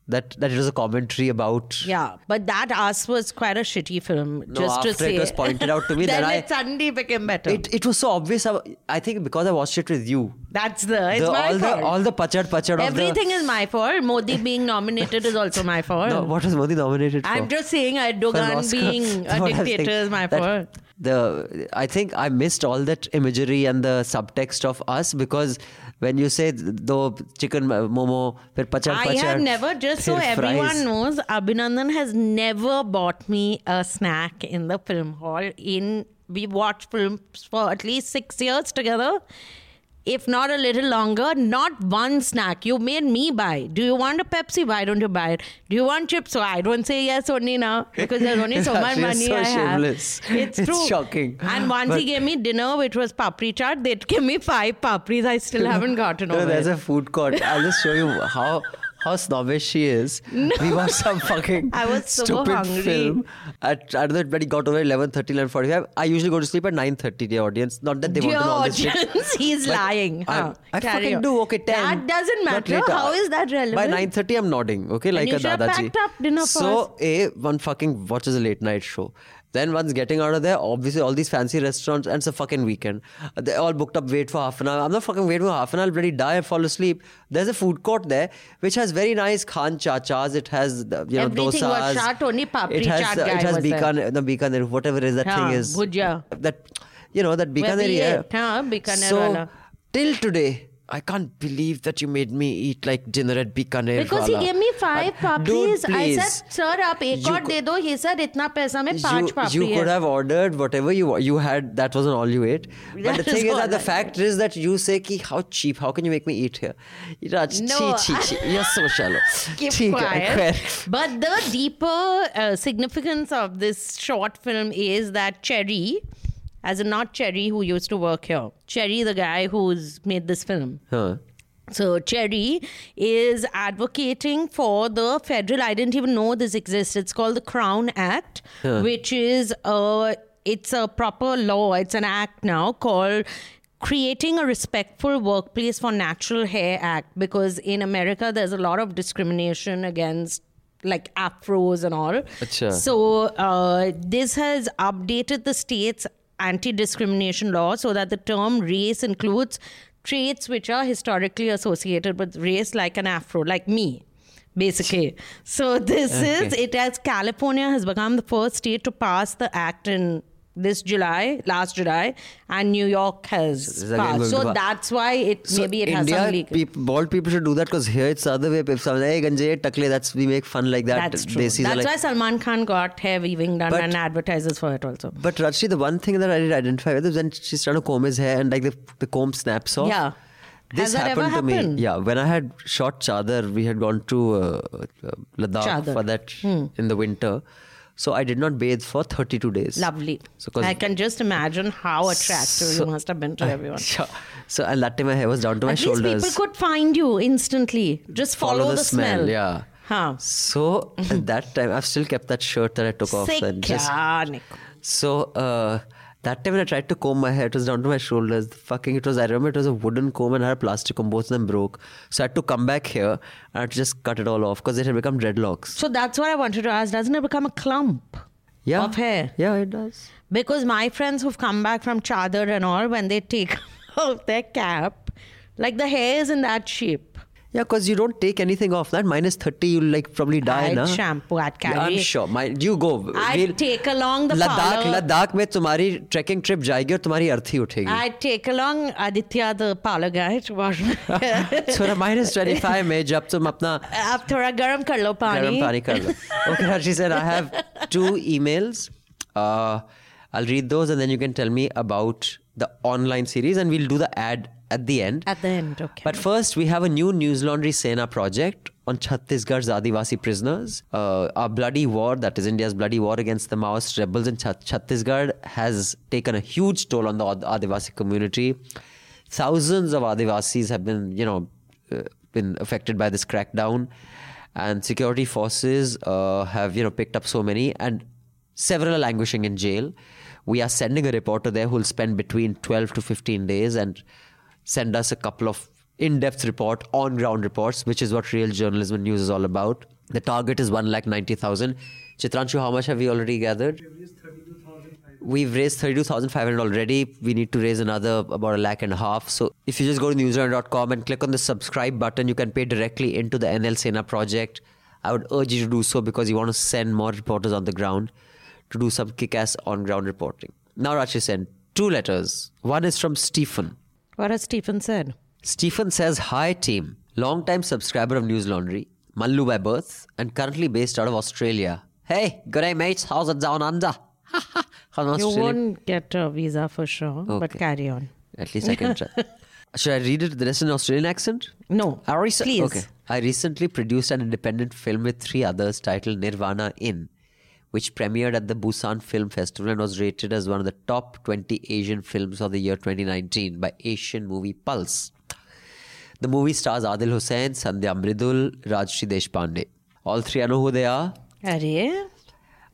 That that it was a commentary about yeah, but that Us was quite a shitty film. No, just to after say. it was pointed out to me, (laughs) then then it I- suddenly became better. It, it was so obvious. I, I think because I watched it with you. That's the. It's the, my all fault. the all the pachad pachad of Everything is my fault. Modi being nominated is also my (laughs) fault. the. No, what was Modi nominated for? I'm just saying Erdogan being (laughs) a dictator is my fault. The I think I missed all that imagery and the subtext of us because when you say the chicken uh, momo, then pachar pachar. I have never, just so fries. everyone knows, Abhinandan has never bought me a snack in the film hall. In we watched films for at least six years together if not a little longer. Not one snack. You made me buy. Do you want a Pepsi? Why don't you buy it? Do you want chips? So I don't say yes only now because there's only so (laughs) much money so I shameless. have. It's (laughs) It's true. shocking. And once But- he gave me dinner, which was papri chaat, they gave me five papris. I still haven't gotten (laughs) No, over there's it. a food court. I'll just show you how how snobbish she is. We watched some fucking (laughs) I was so stupid hungry. film. At I don't know, but he got over 11, 11, 45. I usually go to sleep at 9.30, dear audience. Not that they Dear want to know all this shit. audience, (laughs) he's But lying. I, Huh. I Carry fucking on. do. Okay, 10. That doesn't matter. How is that relevant? By 9.30, I'm nodding. Okay, like you a dadaji. packed up dinner so, A, one fucking watches a late night show. Then once getting out of there, obviously all these fancy restaurants, and it's a fucking weekend. They're all booked up, wait for half an hour. I'm not fucking waiting for half an hour, I'll bloody die and fall asleep. There's a food court there, which has very nice khan chachas. It has, the, you know, Everything was dosas. chaat, only papri it has, chaat uh, It has was. Bikaner, no, Bikaner, whatever is that Haan, thing is. bhujia. That, you know, that Bikaner, yeah. Bikaner so, wala. till today, I can't believe that you made me eat like dinner at Bikaner. Because he wala. gave me five But, dude, papris. I please. said, sir, आप एक You और cou- दे दो. He said, इतना पैसा में पांच you, papri you could है. have ordered whatever you you had. That wasn't all you ate. But That the is thing is all that the I fact is that you say ki how cheap. How can you make me eat here? Raj, No, chi, chi, chi. You're so shallow. (laughs) Keep ठीक है, quiet. खैर. But the deeper uh, significance of this short film is that Cherry, as in not Cherry, who used to work here. Cherry, the guy who's made this film. Huh. So Cherry is advocating for the federal. I didn't even know this exists. It's called the Crown Act, which is a it's a proper law. It's an act now called creating a respectful workplace for natural hair act because in america there's a lot of discrimination against like afros and all so uh, this has updated the state's anti-discrimination law so that the term race includes traits which are historically associated with race like an afro like me basically. So this is it as california has become the first state to pass the act in this July, last July, and New York has is passed. So that's why it So maybe it has India, some legal. peop- bald people should do that because here it's the other way. If someone hey ganje takle, that's we make fun like that. That's true. That's like- why Salman Khan got hair weaving done But- and advertises for it also. But Rajyasree, the one thing that I did identify with is when she's trying to comb his hair and like the, the comb snaps off. Yeah. This Has that ever happened to happened? me. Yeah, when I had shot Chadar, we had gone to uh, uh, Ladakh Chadar. for that Hmm. in the winter. So I did not bathe for 32 days. Lovely. So I can just imagine how attractive So- you must have been to (laughs) everyone. Sure. So and that time my hair was down to my At least shoulders. people could find you instantly. Just follow, the, smell. Yeah. Huh. So at that time, I've still kept that shirt that I took off. And just, so uh, that time when I tried to comb my hair, it was down to my shoulders. Fucking, it was. I remember it was a wooden comb and I had a plastic comb. Both of them broke. So I had to come back here and I had to just cut it all off because it had become dreadlocks. So that's what I wanted to ask. Doesn't it become a clump Yeah. of hair? Yeah, it does. Because my friends who've come back from Chadar and all, when they take (laughs) off their cap, like the hair is in that shape. Yeah, because you don't take anything off that. Minus 30, you'll like probably die, I'd na? shampoo, I'd Yeah, carry. I'm sure. My, you go. I'd We'll- take along the Ladakh parlor. Ladakh में तुम्हारी trekking trip जाएगी और तुम्हारी अर्थी उठेगी I'd take along Aditya, the parlor guy, to wash (laughs) my (laughs) hair. थोड़ा minus twenty five में जब तुम अपना अब थोड़ा गर्म कर लो पानी गर्म पानी कर लो okay Rashi said I have two emails uh, I'll read those and then you can tell me about the online series and we'll do the ad at the end At the end, okay. but first, we have a new News Laundry Sena project on Chhattisgarh's Adivasi prisoners. Uh, our bloody war, that is India's bloody war against the Maoist rebels in Chhat- Chhattisgarh, has taken a huge toll on the Ad- Adivasi community. Thousands of Adivasis have been, you know, uh, been affected by this crackdown, and security forces uh, have, you know, picked up so many, and several are languishing in jail. We are sending a reporter there who will spend between 12 to 15 days and send us a couple of in-depth report, on-ground reports, which is what real journalism and news is all about. The target is one lakh ninety thousand. Chitranshu, how much have we already gathered? We've raised 32,500 already. We need to raise another about a lakh and a half. So if you just go to newslaundry.com and click on the subscribe button, you can pay directly into the NL Sena project. I would urge you to do so because you want to send more reporters on the ground to do some kick-ass on-ground reporting. Now Rashi sent two letters. One is from Stephen. What has Stephen said? Stephen says, Hi team, long-time subscriber of News Laundry, Mallu by birth, and currently based out of Australia. Hey, good day mates, how's it down under? (laughs) You won't get a visa for sure, but carry on. At least I can try. (laughs) Should I read it the rest in Australian accent? No, I rec- please. Okay. I recently produced an independent film with three others titled Nirvana Inn, which premiered at the Busan Film Festival and was rated as one of the top 20 Asian films of the year 2019 by Asian Movie Pulse. The movie stars Adil Hussain, Sandhya Mridul, Rajshri Deshpande. All three I know who they are. Arey?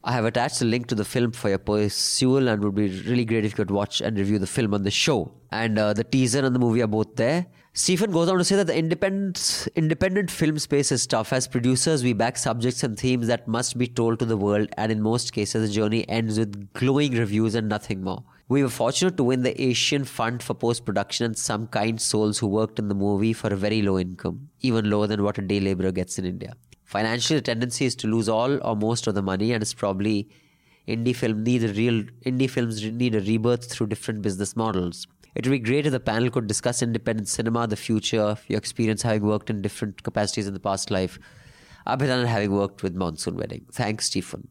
I have attached a link to the film for your perusal, and would be really great if you could watch and review the film on the show. And uh, the teaser and the movie are both there. Stephen goes on to say that the independent, independent film space is tough. As producers, we back subjects and themes that must be told to the world, and in most cases, the journey ends with glowing reviews and nothing more. We were fortunate to win the Asian Fund for Post Production and some kind souls who worked in the movie for a very low income, even lower than what a day laborer gets in India. Financially, the tendency is to lose all or most of the money, and it's probably indie film need a real indie films need a rebirth through different business models. It would be great if the panel could discuss independent cinema, the future, your experience having worked in different capacities in the past life. Abhinandan having worked with Monsoon Wedding. Thanks, Stephen.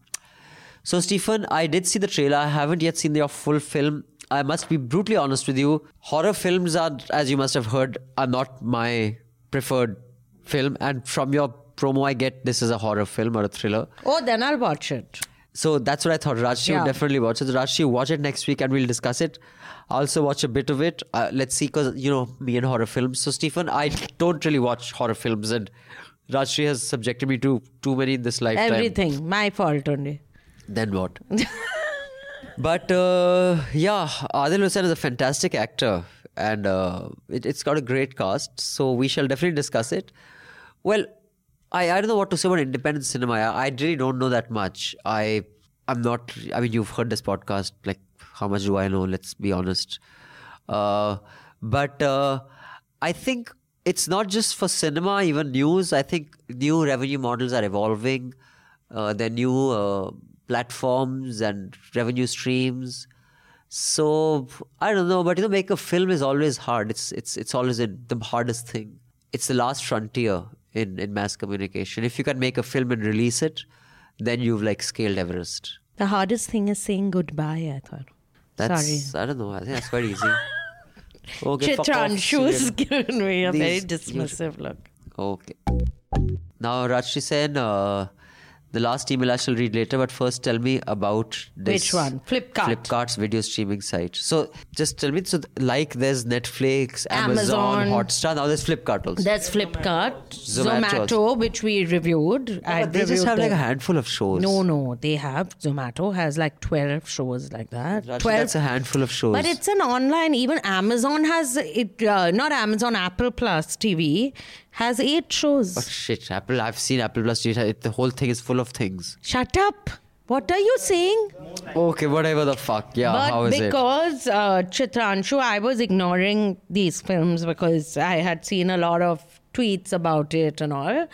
So, Stephen, I did see the trailer. I haven't yet seen your full film. I must be brutally honest with you. Horror films are, as you must have heard, are not my preferred film. And from your promo, I get this is a horror film or a thriller. Oh, then I'll watch it. So that's what I thought. Rajyasree Yeah. would definitely watch it. So watch it next week and we'll discuss it. I'll also watch a bit of it. Uh, let's see, because, you know, me and horror films. So, Stephen, I don't really watch horror films and Rajyasree has subjected me to too many in this lifetime. Everything. My fault only. Then what? (laughs) but uh, yeah, Adil Hussain is a fantastic actor and uh, it, it's got a great cast. So we shall definitely discuss it. Well, I, I don't know what to say about independent cinema. I, I really don't know that much. I I'm not. I mean, you've heard this podcast. Like, how much do I know? Let's be honest. Uh, but uh, I think it's not just for cinema, even news. I think new revenue models are evolving. Uh, there are new uh, platforms and revenue streams. So I don't know, but you know, make a film is always hard. It's it's it's always a, the hardest thing. It's the last frontier in in mass communication. If you can make a film and release it, then you've like scaled Everest. The hardest thing is saying goodbye, I thought. That's Sorry. I don't know. I think that's quite easy. (laughs) Okay, Chitranshu has (laughs) given me a very These- dismissive look. Okay. Now, Rajyasree Sen, uh, the last email I shall read later, but first tell me about this. Which one? Flipkart. Flipkart's video streaming site. So, just tell me, so like there's Netflix, Amazon, Amazon. Hotstar, now there's Flipkart also. There's Flipkart, Zomato Zomato, which we reviewed. But they just reviewed have like a handful of shows. No, no, they have. Zomato has like 12 shows like that. Rajyasree, 12. that's a handful of shows. But it's an online, even Amazon has it, uh, not Amazon, Apple Plus TV has eight shows. But shit, Apple, I've seen Apple Plus data. It, the whole thing is full of things. Shut up. What are you saying? Okay, whatever the fuck. Yeah, but how is it? because uh, Chitranshu, I was ignoring these films because I had seen a lot of tweets about it and all.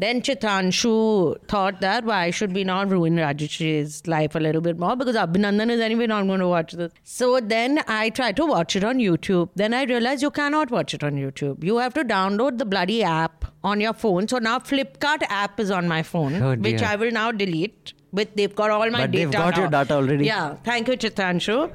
Then Chitranshu thought that why should we not ruin Rajyasree's life a little bit more because Abhinandan is anyway not going to watch this. So then I tried to watch it on YouTube. Then I realized you cannot watch it on YouTube. You have to download the bloody app on your phone. So now Flipkart app is on my phone, Oh, which. I will now delete. With they've got all my But data. they've got your data already. Yeah, thank you, Chitranshu.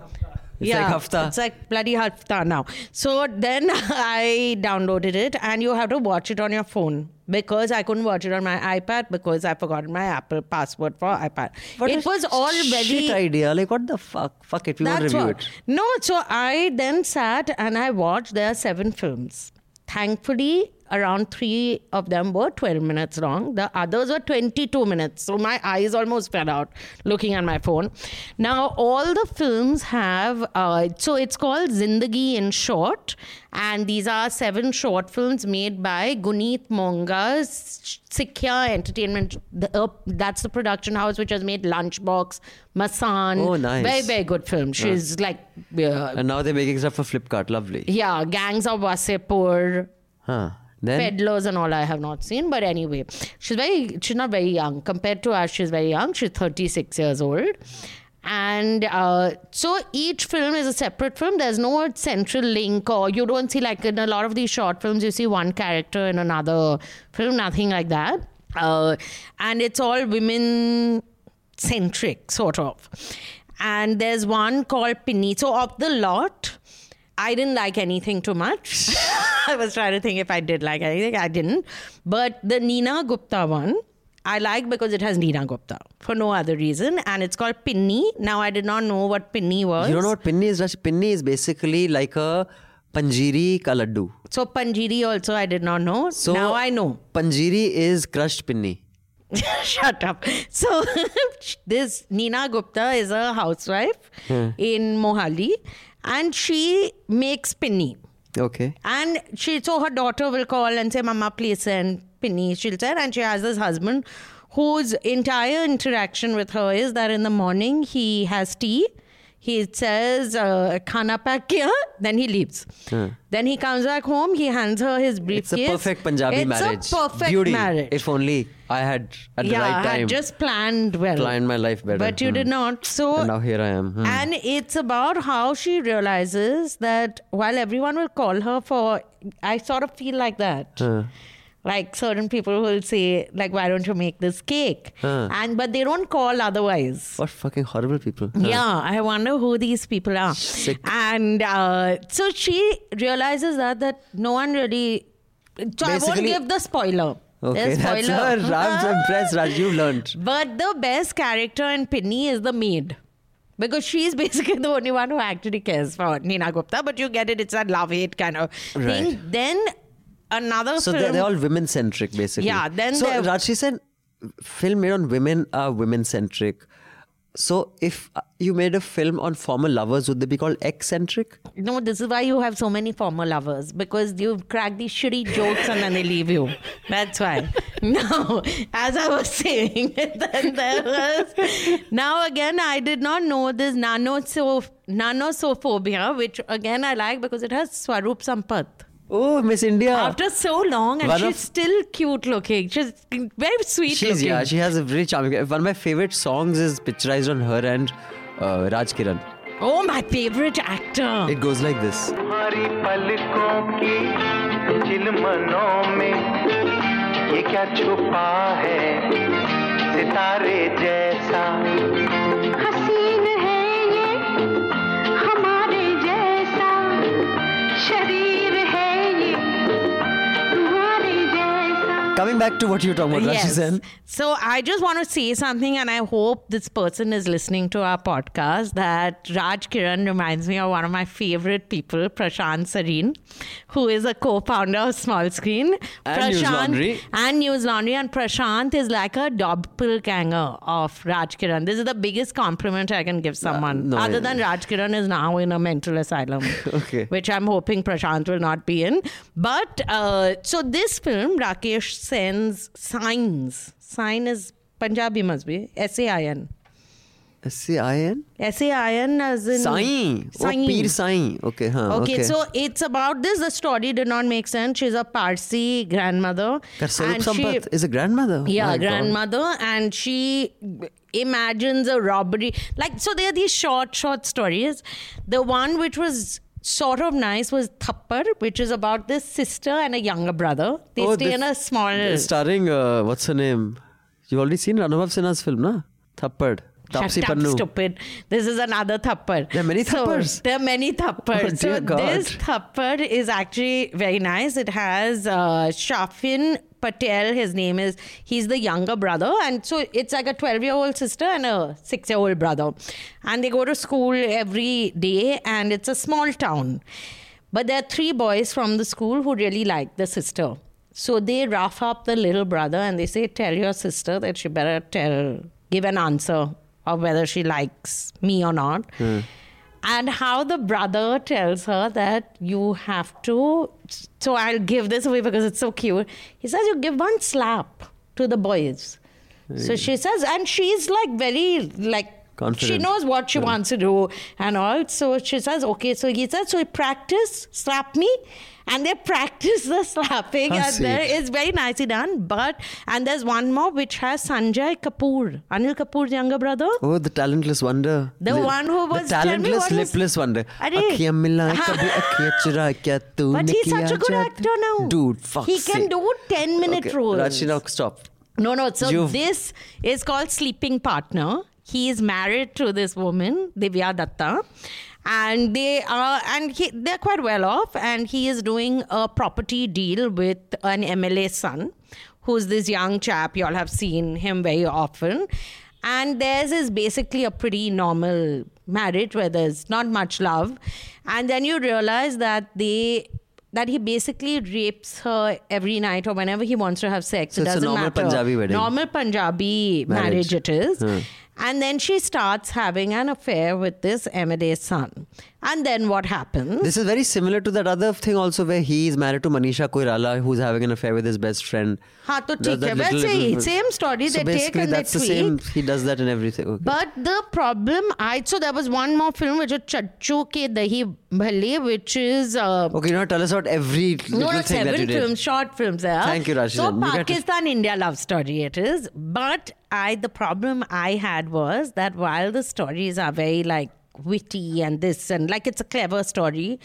It's like hafta. It's like bloody hafta now. So then (laughs) I downloaded it, and you have to watch it on your phone because I couldn't watch it on my iPad because I forgot my Apple password for iPad. What it a was all very shit idea. Like, what the fuck? Fuck it. We won't review what. it. No, so I then sat and I watched. There are seven films. Thankfully, around three of them were 12 minutes long. The others were 22 minutes. So my eyes almost fell out looking at my phone. Now, all the films have, uh, so it's called Zindagi in Short. And these are seven short films made by Guneet Monga's Sikhya Entertainment. The, uh, that's the production house which has made Lunchbox, Masaan. Oh, nice. Very, very good film. She's like, uh, And now they're making stuff for Flipkart. Lovely. yeah, Gangs of Wasseypur, Huh. Then Peddlers and all I have not seen. But anyway, she's very, she's not very young. Compared to us, she's very young. She's 36 years old. And uh, so each film is a separate film. There's no central link, or you don't see, like in a lot of these short films, you see one character in another film, nothing like that. Uh, and it's all women centric, sort of. And there's one called Pinni. So, of the lot, I didn't like anything too much. (laughs) I was trying to think if I did like anything. I didn't. But the Neena Gupta one, I like because it has Neena Gupta for no other reason. And it's called Pinni. Now, I did not know what Pinni was. you don't know what pinni is? Raj? Pinni is basically like a panjiri ka laddu. So, Panjiri also, I did not know. So now I know. Panjiri is crushed pinni. (laughs) Shut up. So (laughs) this Neena Gupta is a housewife hmm. in Mohali and she makes pinni. Okay. And she so her daughter will call and say, Mama, please send pinni. She'll send and she has this husband whose entire interaction with her is that in the morning he has tea. He says, uh, Khana pack kiya, then he leaves. Then he comes back home, he hands her his briefcase It's a perfect Punjabi it's marriage. a perfect Beauty. marriage. If only I had at the right I time had just planned well. planned my life better. But you Hmm. did not. So And now here I am. Hmm. and it's about how she realizes that while everyone will call her for, I sort of feel like that. Like certain people will say, like, why don't you make this cake? Huh. And but they don't call otherwise. What fucking horrible people. Huh. Yeah, I wonder who these people are. Sick. And uh, so she realizes that that no one really. So I won't give the spoiler. Okay, (laughs) that's her. I'm (laughs) impressed, Raj. You've learned. But the best character in Pinni is the maid. Because she's (laughs) basically the only one who actually cares for Neena Gupta, but you get it, it's a love hate kind of thing. Then another So film. they're, they're all women centric, basically. Yeah, then so Rajyasree Sen, film made on women are women centric. So if uh, you made a film on former lovers, would they be called eccentric? No, this is why you have so many former lovers because you crack these shitty jokes and then they leave you. That's why. (laughs) Now, as I was saying, (laughs) then there was. Now again, I did not know this nanoso, nanosophobia, which again I like because it has Swaroop Sampat. Oh, Miss India. After so long, and One she's of- still cute looking. She's very sweet She's looking. yeah, she has a very charming. One of my favorite songs is picturized on her and uh, Raj Kiran. oh, my favorite actor. It goes like this. तुम्हारी पलकों की चिलमनों में ये क्या छुपा है सितारे जैसा Coming back to what you were talking about, Yes. Sen. So I just want to say something, and I hope this person is listening to our podcast. That Raj Kiran reminds me of one of my favorite people, Prashant Sareen, who is a co-founder of Small Screen. And News Laundry. and News Laundry, and Prashant is like a doppelganger of Raj Kiran. This is the biggest compliment I can give someone, no, other yeah. than Raj Kiran is now in a mental asylum (laughs) Okay. which I'm hoping Prashant will not be in. But uh, so this film, Rakesh Sen's Signs. Sign is Punjabi must be S A I N. S-A-I-N? S A I N as in Sai. Oh, Peer Sai. Okay, huh. Okay, so it's about this. The story did not make sense. She's a Parsi grandmother. Karsarup and she- Sampat is a grandmother. yeah, My God. grandmother, and she imagines a robbery. Like, so there are these short, short stories. The one which was sort of nice was Thappar, which is about this sister and a younger brother. They Oh, stay this- in a small. Starring, uh, what's her name? You've already seen Anubhav Sinha's film, na? Taapsee Shut up, stupid. This is another thappar. There are many So, there are many thappars. Oh, so God. this thappar is actually very nice. It has uh, Shafin Patel. His name is. He's the younger brother, and so it's like a twelve-year-old sister and a six-year-old brother, and they go to school every day, and it's a small town. But there are three boys from the school who really like the sister. So they rough up the little brother and they say, Tell your sister that she better tell, give an answer of whether she likes me or not. Hmm. And how the brother tells her that you have to. So I'll give this away because it's so cute. He says, You give one slap to the boys. So she says, and she's like very, like, Confident. she knows what she wants to do and all. So she says, okay. So he says, so practice, slap me and they practice the slapping and there it's very nicely done but and there's one more which has Sanjay Kapoor. Anil Kapoor's younger brother? Oh the talentless wonder. The, one who was talentless lipless wonder. (laughs) But he's such a good actor now. Dude fuck he can do 10 minute okay. roles Rachina stop. No no so You've... this is called Sleeping Partner. He is married to this woman Divya Dutta. And they are, and he, they're quite well off. And he is doing a property deal with an MLA son, who's this young chap. You all have seen him very often. And theirs is basically a pretty normal marriage where there's not much love. And then you realize that they that he basically rapes her every night or whenever he wants to have sex. So it it's a doesn't normal matter. Punjabi wedding. Normal Punjabi Marriage. marriage, it is. Hmm. And then she starts having an affair with this MLA son. And then what happens? This is very similar to that other thing also where he is married to Manisha Koirala who's having an affair with his best friend. Ha, to the, the little, little, same story. So they take and that's the tweak. same. He does that in everything. Okay. But the problem, I so there was one more film which is Chhaju Ke Dahi Bhalle, which is uh, okay. You know, tell us about every little no, no, thing that you did. films, short films. Yeah. Thank you, Rashida. So Pakistan India love story it is, but I the problem I had was that while the stories are very like witty and this and like it's a clever story,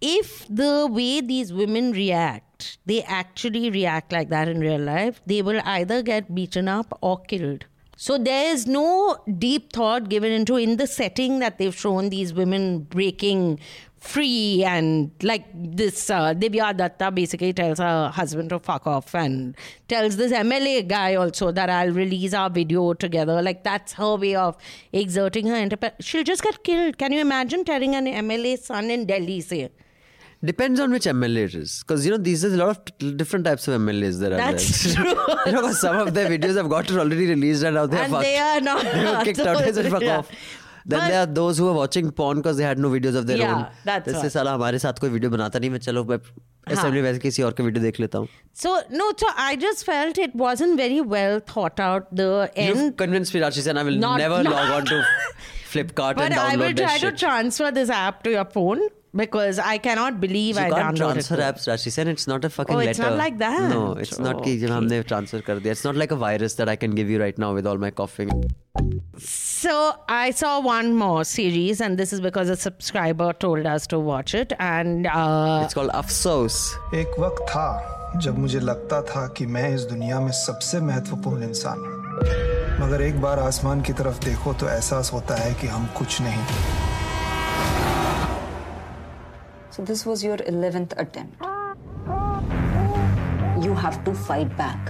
if the way these women react, they actually react like that in real life, they will either get beaten up or killed. So there is no deep thought given into in the setting that they've shown these women breaking free and like this uh, Divya Dutta basically tells her husband to fuck off and tells this MLA guy also that I'll release our video together. Like that's her way of exerting her enterprise. She'll just get killed. Can you imagine telling an MLA son in Delhi say? Depends on which MLA it is. Because, you know, these are a lot of t- different types of MLAs there are That's there. true. (laughs) you know, some of their videos have got already released and now they're And fucked. they are not. (laughs) They were kicked out. They said, (laughs) fuck Yeah. off. Then But- there are those who are watching porn because they had no videos of their Yeah, own. that's जैसे right. साला हमारे साथ कोई video बनाता नहीं मैं चलो मैं असेंबली में किसी और का वीडियो देख लेता हूँ So no, so I just felt it wasn't very well thought out. The You've end, convinced me, Rashi, and I will Not- never not- log on to Flipkart but and download I will try to transfer this app to your phone because I cannot believe you I can't downloaded transfer it. apps, Rashi Sen. It's not a fucking Oh, letter. it's not like that. No, it's not कि जो हमने transfer कर दिया. It's not like a virus that I can give you right now with all my coughing. So I saw one more series, and this is because a subscriber told us to watch it. And uh, It's called Afsos. एक वक्त था जब मुझे लगता था कि मैं इस दुनिया में सबसे महत्वपूर्ण इंसान हूँ मगर एक बार आसमान की तरफ देखो तो एहसास होता है कि हम कुछ नहीं So this was your 11th attempt. You have to fight back.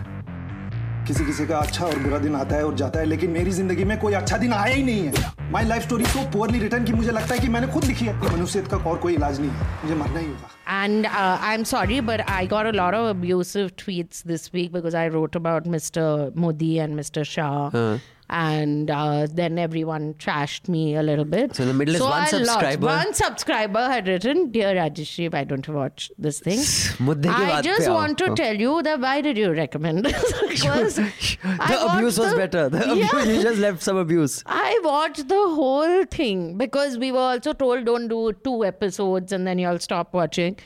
किसी किसी का अच्छा और बुरा दिन आता है और जाता है, लेकिन मेरी ज़िंदगी में कोई अच्छा दिन आया ही नहीं है my life story so poorly written की मुझे लगता है कि मैंने खुद लिखी है मनुष्य का और कोई इलाज नहीं है मुझे मरना ही होगा And uh, I'm sorry, but I got a lot of abusive tweets this week because I wrote about Mr. Modi and Mr. Shah. Uh-huh. And uh, then everyone trashed me a little bit. So in the middle so is one subscriber. Lost. One subscriber had written, "Dear Rajeshreep, I don't watch this thing. (laughs) I just want to tell you that why did you recommend this? (laughs) (laughs) the abuse was the, better. The yeah, abuse, you just left some abuse. I watched the whole thing because we were also told don't do two episodes and then you'll stop watching.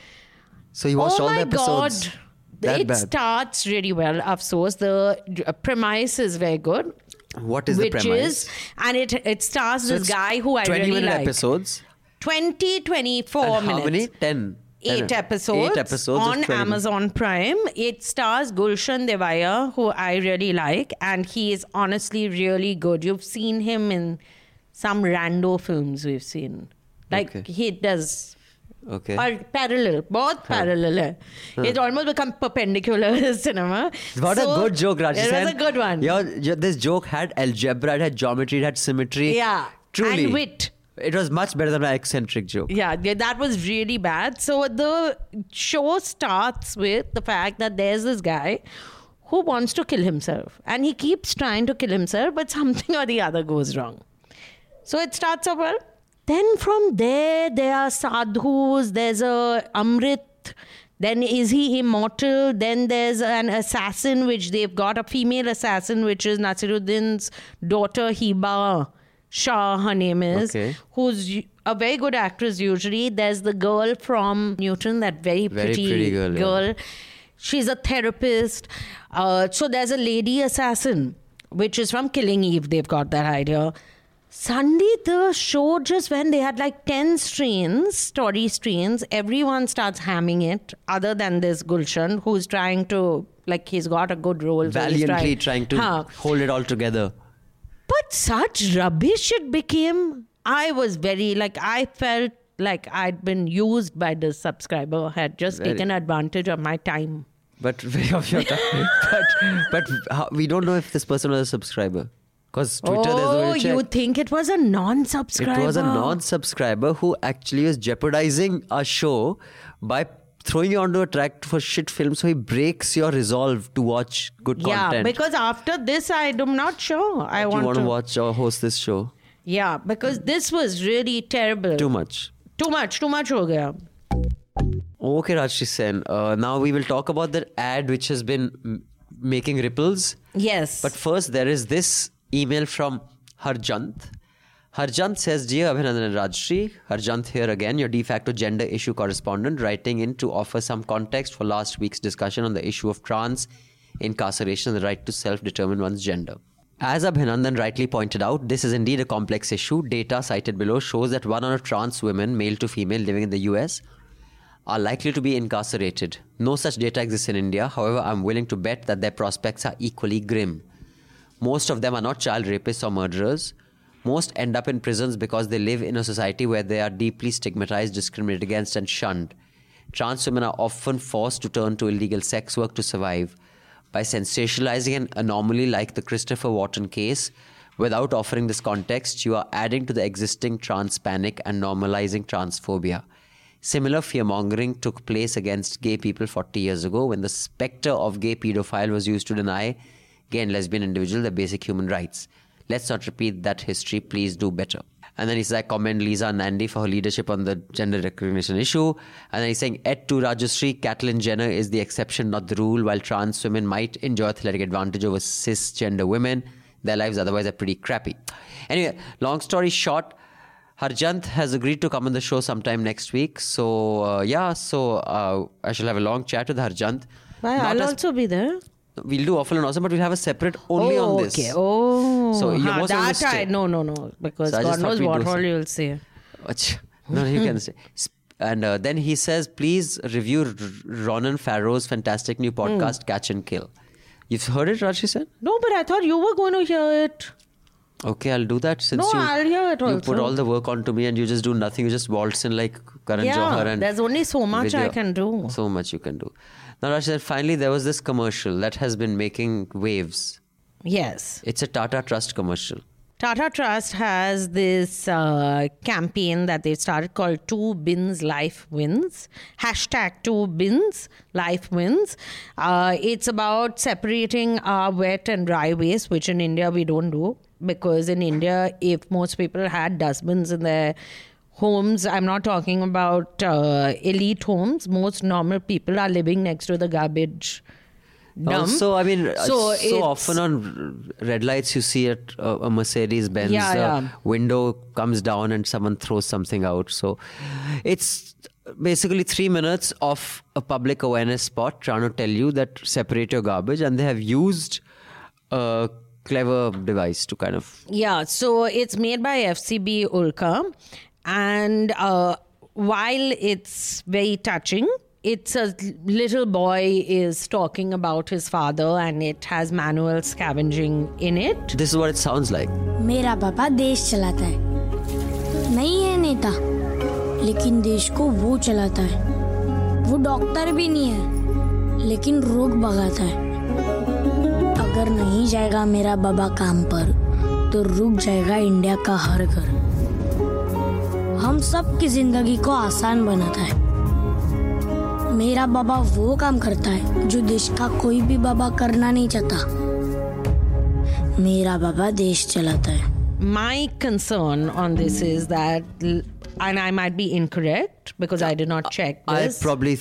So you watched oh all the episodes. god. That it bad. starts really well, of course. The uh, premise is very good. What is the premise? is, and it it stars So this guy who I 20 really like. episodes. 20, 24 and minutes. how many? 10. Eight episodes, Eight episodes on Amazon Prime. It stars Gulshan Devaiah, who I really like, and he is honestly really good. You've seen him in some rando films we've seen. Like Okay. he does Okay. or parallel, both parallel. hai. It's almost become perpendicular (laughs) cinema. What So, a good joke, Rajesh. It was a good one. Your, your, this joke had algebra, it had geometry, it had symmetry. Yeah, Truly. and wit. It was much better than my eccentric joke. Yeah, yeah, that was really bad. So the show starts with the fact that there's this guy who wants to kill himself and he keeps trying to kill himself, but (laughs) something or the other goes wrong. So it starts off well. Then from there, there are sadhus, there's a Amrit. Then is he immortal? Then there's an assassin, which they've got a female assassin, which is Naseeruddin's daughter Heeba Shah, her name is Okay. who's a very good actress usually. There's the girl from Newton, that very Very pretty, pretty girl, yeah. She's a therapist. Uh, so there's a lady assassin, which is from Killing Eve. They've got that idea. Sunday, the show just when they had like 10 strains, story strains, everyone starts hamming it, other than this Gulshan, who's trying to, like, he's got a good role. so Valiantly trying to Huh. hold it all together. But such rubbish it became. I was very like I felt like I'd been used by the subscriber, had just Very- taken advantage of my time. But (laughs) of your time. but but how, we don't know if this person was a subscriber. Because Twitter, there's oh, way to check. you think it was a non-subscriber? It was a non-subscriber who actually was jeopardizing our show by throwing you onto a track for shit film. So he breaks your resolve to watch good Yeah, content. because after this, I'm not sure. I want, want to. to watch or host this show. Yeah, because this was really terrible. Too much. Too much. Too much ho gaya. Okay, Rajyasree Sen. Uh, now we will talk about the ad which has been m- making ripples. Yes. But first, there is this email from Harjant. Harjant says, Dear Abhinandan and Rajyasree, Harjant here again, your de facto gender issue correspondent, writing in to offer some context for last week's discussion on the issue of trans incarceration and the right to self determine one's gender. As Abhinandan rightly pointed out, this is indeed a complex issue. Data cited below shows that one out of trans women, male to female, living in the US are likely to be incarcerated. No such data exists in India. However, I'm willing to bet that their prospects are equally grim. Most of them are not child rapists or murderers. Most end up in prisons because they live in a society where they are deeply stigmatized, discriminated against, and shunned. Trans women are often forced to turn to illegal sex work to survive. By sensationalizing an anomaly like the Christopher Wharton case, without offering this context, you are adding to the existing trans panic and normalizing transphobia. Similar fear mongering took place against gay people 40 years ago when the specter of gay pedophile was used to deny gay and lesbian individuals their basic human rights. Let's not repeat that history. Please do better. And then he says, I commend Lisa Nandy for her leadership on the gender recognition issue. And then he's saying, Et to Rajyasree, Caitlyn Jenner is the exception, not the rule. While trans women might enjoy athletic advantage over cisgender women, their lives otherwise are pretty crappy. Anyway, long story short, Harjant has agreed to come on the show sometime next week. So, uh, yeah, so uh, I shall have a long chat with Harjant. I'll as- also be there. We'll do awful and awesome, but we'll have a separate only oh, on this. Okay. Oh, So you're huh, that I no no no because So God knows what all you'll say. No, you can say. And uh, then he says, please review Ronan Farrow's fantastic new Hmm. podcast, Catch and Kill. You've heard it, Rashi said? No, but I thought you were going to hear it. Okay, I'll do that since No, you, I'll hear it you put all the work onto me and you just do nothing. You just waltz in like Karan Yeah, Johar. And there's only so much I can do. So much you can do. Now, Rashi said, finally, there was this commercial that has been making waves. Yes. It's a Tata Trust commercial. Tata Trust has this uh, campaign that they started called Two Bins Life Wins. Hashtag Two Bins Life Wins. Uh, it's about separating our wet and dry waste, which in India we don't do. Because in India, if most people had dustbins in their homes, I'm not talking about uh, elite homes, most normal people are living next to the garbage. dump. Also, I mean, uh, so, often on red lights you see at uh, a Mercedes Benz, Yeah, the yeah. window comes down and someone throws something out. So it's basically three minutes of a public awareness spot trying to tell you that separate your garbage, and they have used a clever device to kind of. Yeah, so it's made by FCB Ulka, and uh, while it's very touching, it's a little boy is talking about his father, and it has manual scavenging in it. This is what it sounds like. मेरा पापा देश चलाता है नहीं है नेता लेकिन देश को वो चलाता है वो डॉक्टर भी नहीं है लेकिन रोग भगाता है अगर नहीं जाएगा मेरा बाबा काम पर तो रुक जाएगा इंडिया का हर घर हम सब की ज़िंदगी को आसान बनाता है मेरा बाबा वो काम करता है जो देश का कोई भी बाबा करना नहीं चाहता मेरा बाबा देश चलाता है My concern on this is that, and I might be incorrect because I did not check I probably,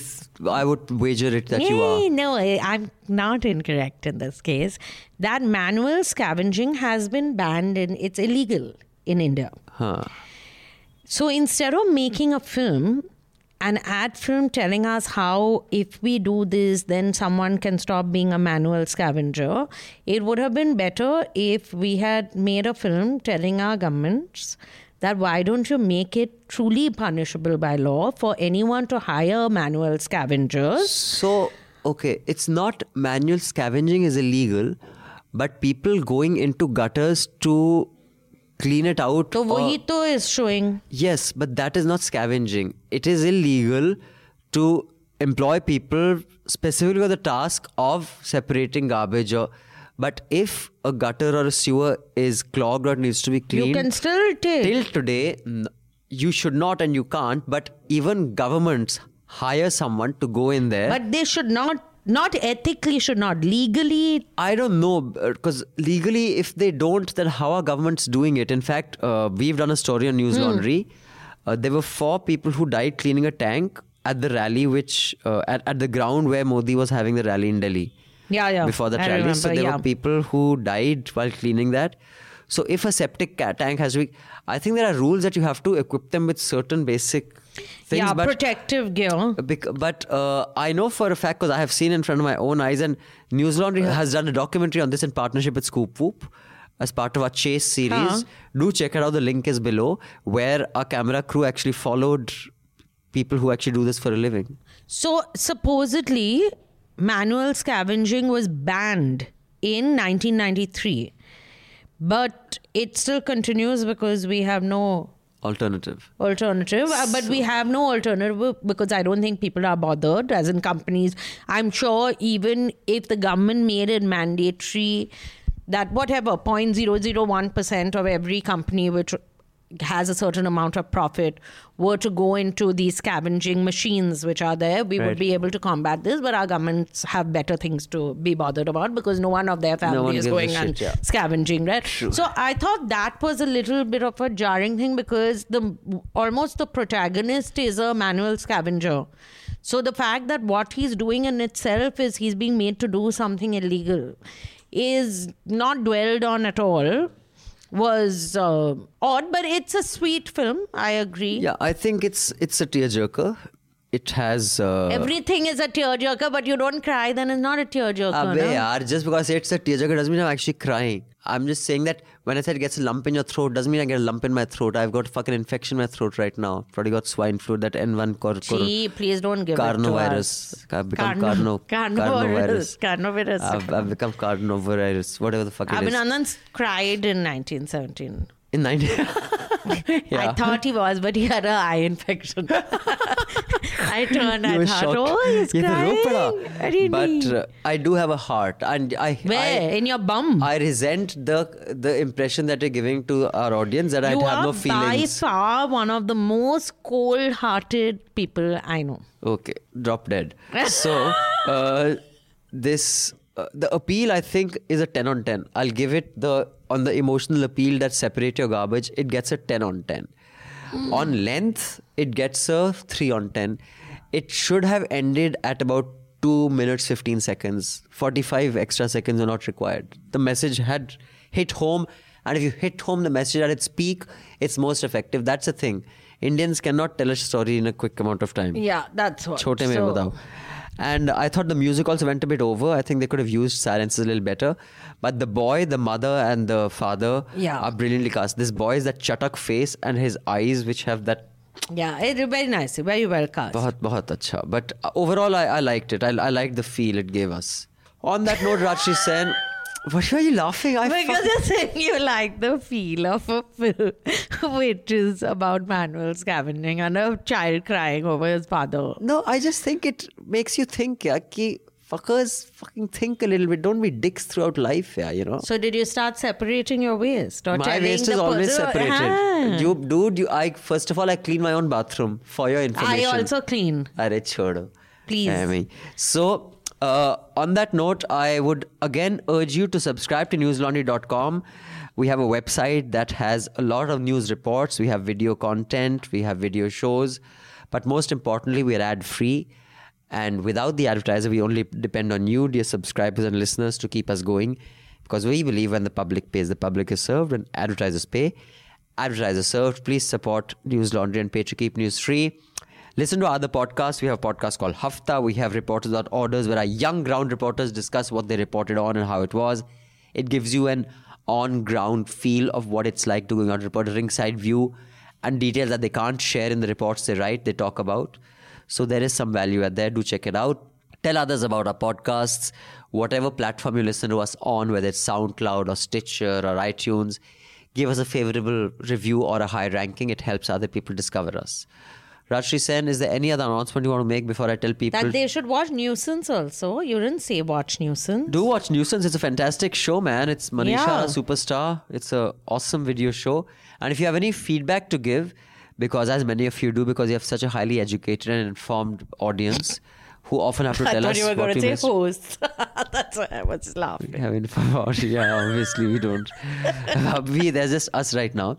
I would wager it that Yay, you are. No, I- I'm not incorrect in this case. That manual scavenging has been banned and it's illegal in India. Huh. So instead of making a film, an ad film telling us how if we do this, then someone can stop being a manual scavenger, it would have been better if we had made a film telling our governments that why don't you make it truly punishable by law for anyone to hire manual scavengers? So, okay, it's not manual scavenging is illegal, but people going into gutters to clean it out. So Vojito is showing. Yes, but that is not scavenging. It is illegal to employ people specifically for the task of separating garbage or but if a gutter or a sewer is clogged or needs to be cleaned, you can still take. Till today, you should not and you can't. But even governments hire someone to go in there. But they should not not ethically, should not. Legally, I don't know because legally, if they don't, then how are governments doing it? In fact, uh, we've done a story on News Hmm. Laundry. Uh, there were four people who died cleaning a tank at the rally, which uh, at, at the ground where Modi was having the rally in Delhi yeah, yeah. before the rally. remember, so there yeah. were people who died while cleaning that. So if a septic tank has to be, I think there are rules that you have to equip them with certain basic things. yeah, but protective gear. Bec- but uh, I know for a fact because I have seen in front of my own eyes, and News Laundry has done a documentary on this in partnership with Scoop Whoop as part of our Chase series. Huh. Do check it out. The link is below, where our camera crew actually followed people who actually do this for a living. So supposedly, manual scavenging was banned in 1993. but it still continues because we have no Alternative. alternative uh, but we have no alternative because i don't think people are bothered as in companies i'm sure even if the government made it mandatory that whatever 0.001% of every company which has a certain amount of profit were to go into these scavenging machines which are there we Right. would be able to combat this but our governments have better things to be bothered about because no one of their family one is going and yeah. scavenging right so i thought that was a little bit of a jarring thing because the almost the protagonist is a manual scavenger so the fact that what he's doing in itself is he's being made to do something illegal is not dwelled on at all was uh, odd but it's a sweet film i agree Yeah, I think it's it's a tearjerker. It has. Uh, everything is a tearjerker but you don't cry then it's not a tearjerker Abbe no? yaar, just because it's a tearjerker doesn't mean I'm actually crying. I'm just saying that when I said it gets a lump in your throat, doesn't mean I get a lump in my throat. I've got fucking infection in my throat right now. Probably got swine flu, that N1 cor- cor- Gee, please don't give it to carnovirus. us. I've become Carno- carno, (laughs) carnovirus. Carnovirus. I've, I've become carnovirus, whatever the fuck it is. Abhinandan cried in 1917. In 90. (laughs) yeah. I thought he was, but he had an eye infection. (laughs) I turned. and I thought, shocked. oh, he's crying. But uh, I do have a heart, and I where I, in your bum? I resent the the impression that you're giving to our audience that you I have no feelings. You are by far one of the most cold-hearted people I know. Okay, drop dead. (laughs) So uh, this uh, the appeal I think is a ten on ten. I'll give it the on the emotional appeal that separate your garbage. It gets a ten on ten. On length, it gets a three on ten. It should have ended at about two minutes fifteen seconds. Forty five extra seconds are not required. The message had hit home, and if you hit home the message at its peak, it's most effective. That's the thing. Indians cannot tell a story in a quick amount of time. Yeah, that's what. Chote mein So- batao. And I thought the music also went a bit over. I think they could have used silences a little better. But the boy, the mother, and the father Yeah. are brilliantly cast. This boy is that chatak face and his eyes, which have that Yeah, it, very nice, very well cast. bahut bahut acha. But uh, overall, I, I liked it. I, I liked the feel it gave us. On that note, Rajyasree Sen, why are you laughing? I because you're saying you like the feel of a film which is about manual scavenging and a child crying over his father. No, I just think it makes you think, yeah, ki fuckers fucking think a little bit. Don't be dicks throughout life, yeah, you know. So did you start separating your waste? Or my waste is always separated. Ah. You, dude, you, I first of all, I clean my own bathroom for your information. I also clean. Arre, chodo. Please. I mean, so uh, on that note, I would again urge you to subscribe to newslaundry.com. We have a website that has a lot of news reports. We have video content, we have video shows, but most importantly, we are ad free. And without the advertiser, we only depend on you, dear subscribers and listeners, to keep us going. Because we believe when the public pays, the public is served, and advertisers pay. Advertisers served. Please support News Laundry and pay to keep news free. Listen to our other podcasts. We have a podcast called Hafta. We have reporters without orders, where our young ground reporters discuss what they reported on and how it was. It gives you an on ground feel of what it's like to going out report a ringside view and details that they can't share in the reports they write, they talk about. So there is some value at there. Do check it out. Tell others about our podcasts, whatever platform you listen to us on, whether it's SoundCloud or Stitcher or iTunes. Give us a favorable review or a high ranking. It helps other people discover us. Rajyasree Sen, is there any other announcement you want to make before I tell people? That they should watch Newsance also. You didn't say watch Newsance. Do watch Newsance. It's a fantastic show, man. It's Manisha, Yeah. a superstar. It's a awesome video show. And if you have any feedback to give, because as many of you do, because you have such a highly educated and informed audience (laughs) who often have to tell I tell thought us you were going to say missed. hosts. (laughs) That's why I was laughing. have information. (laughs) yeah, obviously we don't. We there's just us right now.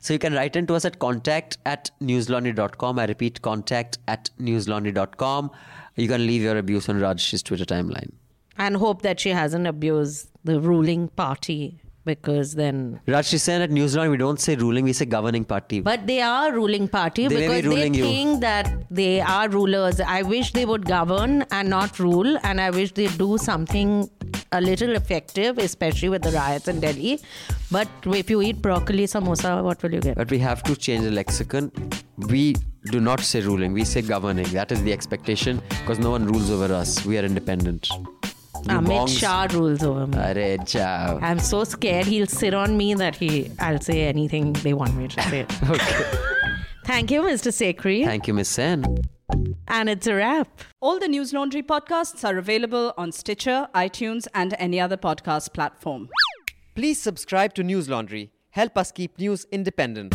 So you can write into us at contact at newslaundry.com. I repeat, contact at newslaundry.com. You can leave your abuse on Rajsh's Twitter timeline. And hope that she hasn't abused the ruling party because then. Rajyasree Sen at Newslaundry, we don't say ruling, we say governing party. But they are ruling party They may be because they ruling you. think that they are rulers. I wish they would govern and not rule, and I wish they do something a little effective, especially with the riots in Delhi. But if you eat broccoli samosa, what will you get? But we have to change the lexicon. We do not say ruling, we say governing. That is the expectation because no one rules over us. We are independent. Amit bongs- Shah rules over me. Arey jao. I'm so scared he'll sit on me that he I'll say anything they want me to say. (laughs) Okay. Thank you, Mr. Sekhri. Thank you, Miss Sen. And it's a wrap. All the News Laundry podcasts are available on Stitcher, iTunes, and any other podcast platform. Please subscribe to News Laundry. Help us keep news independent.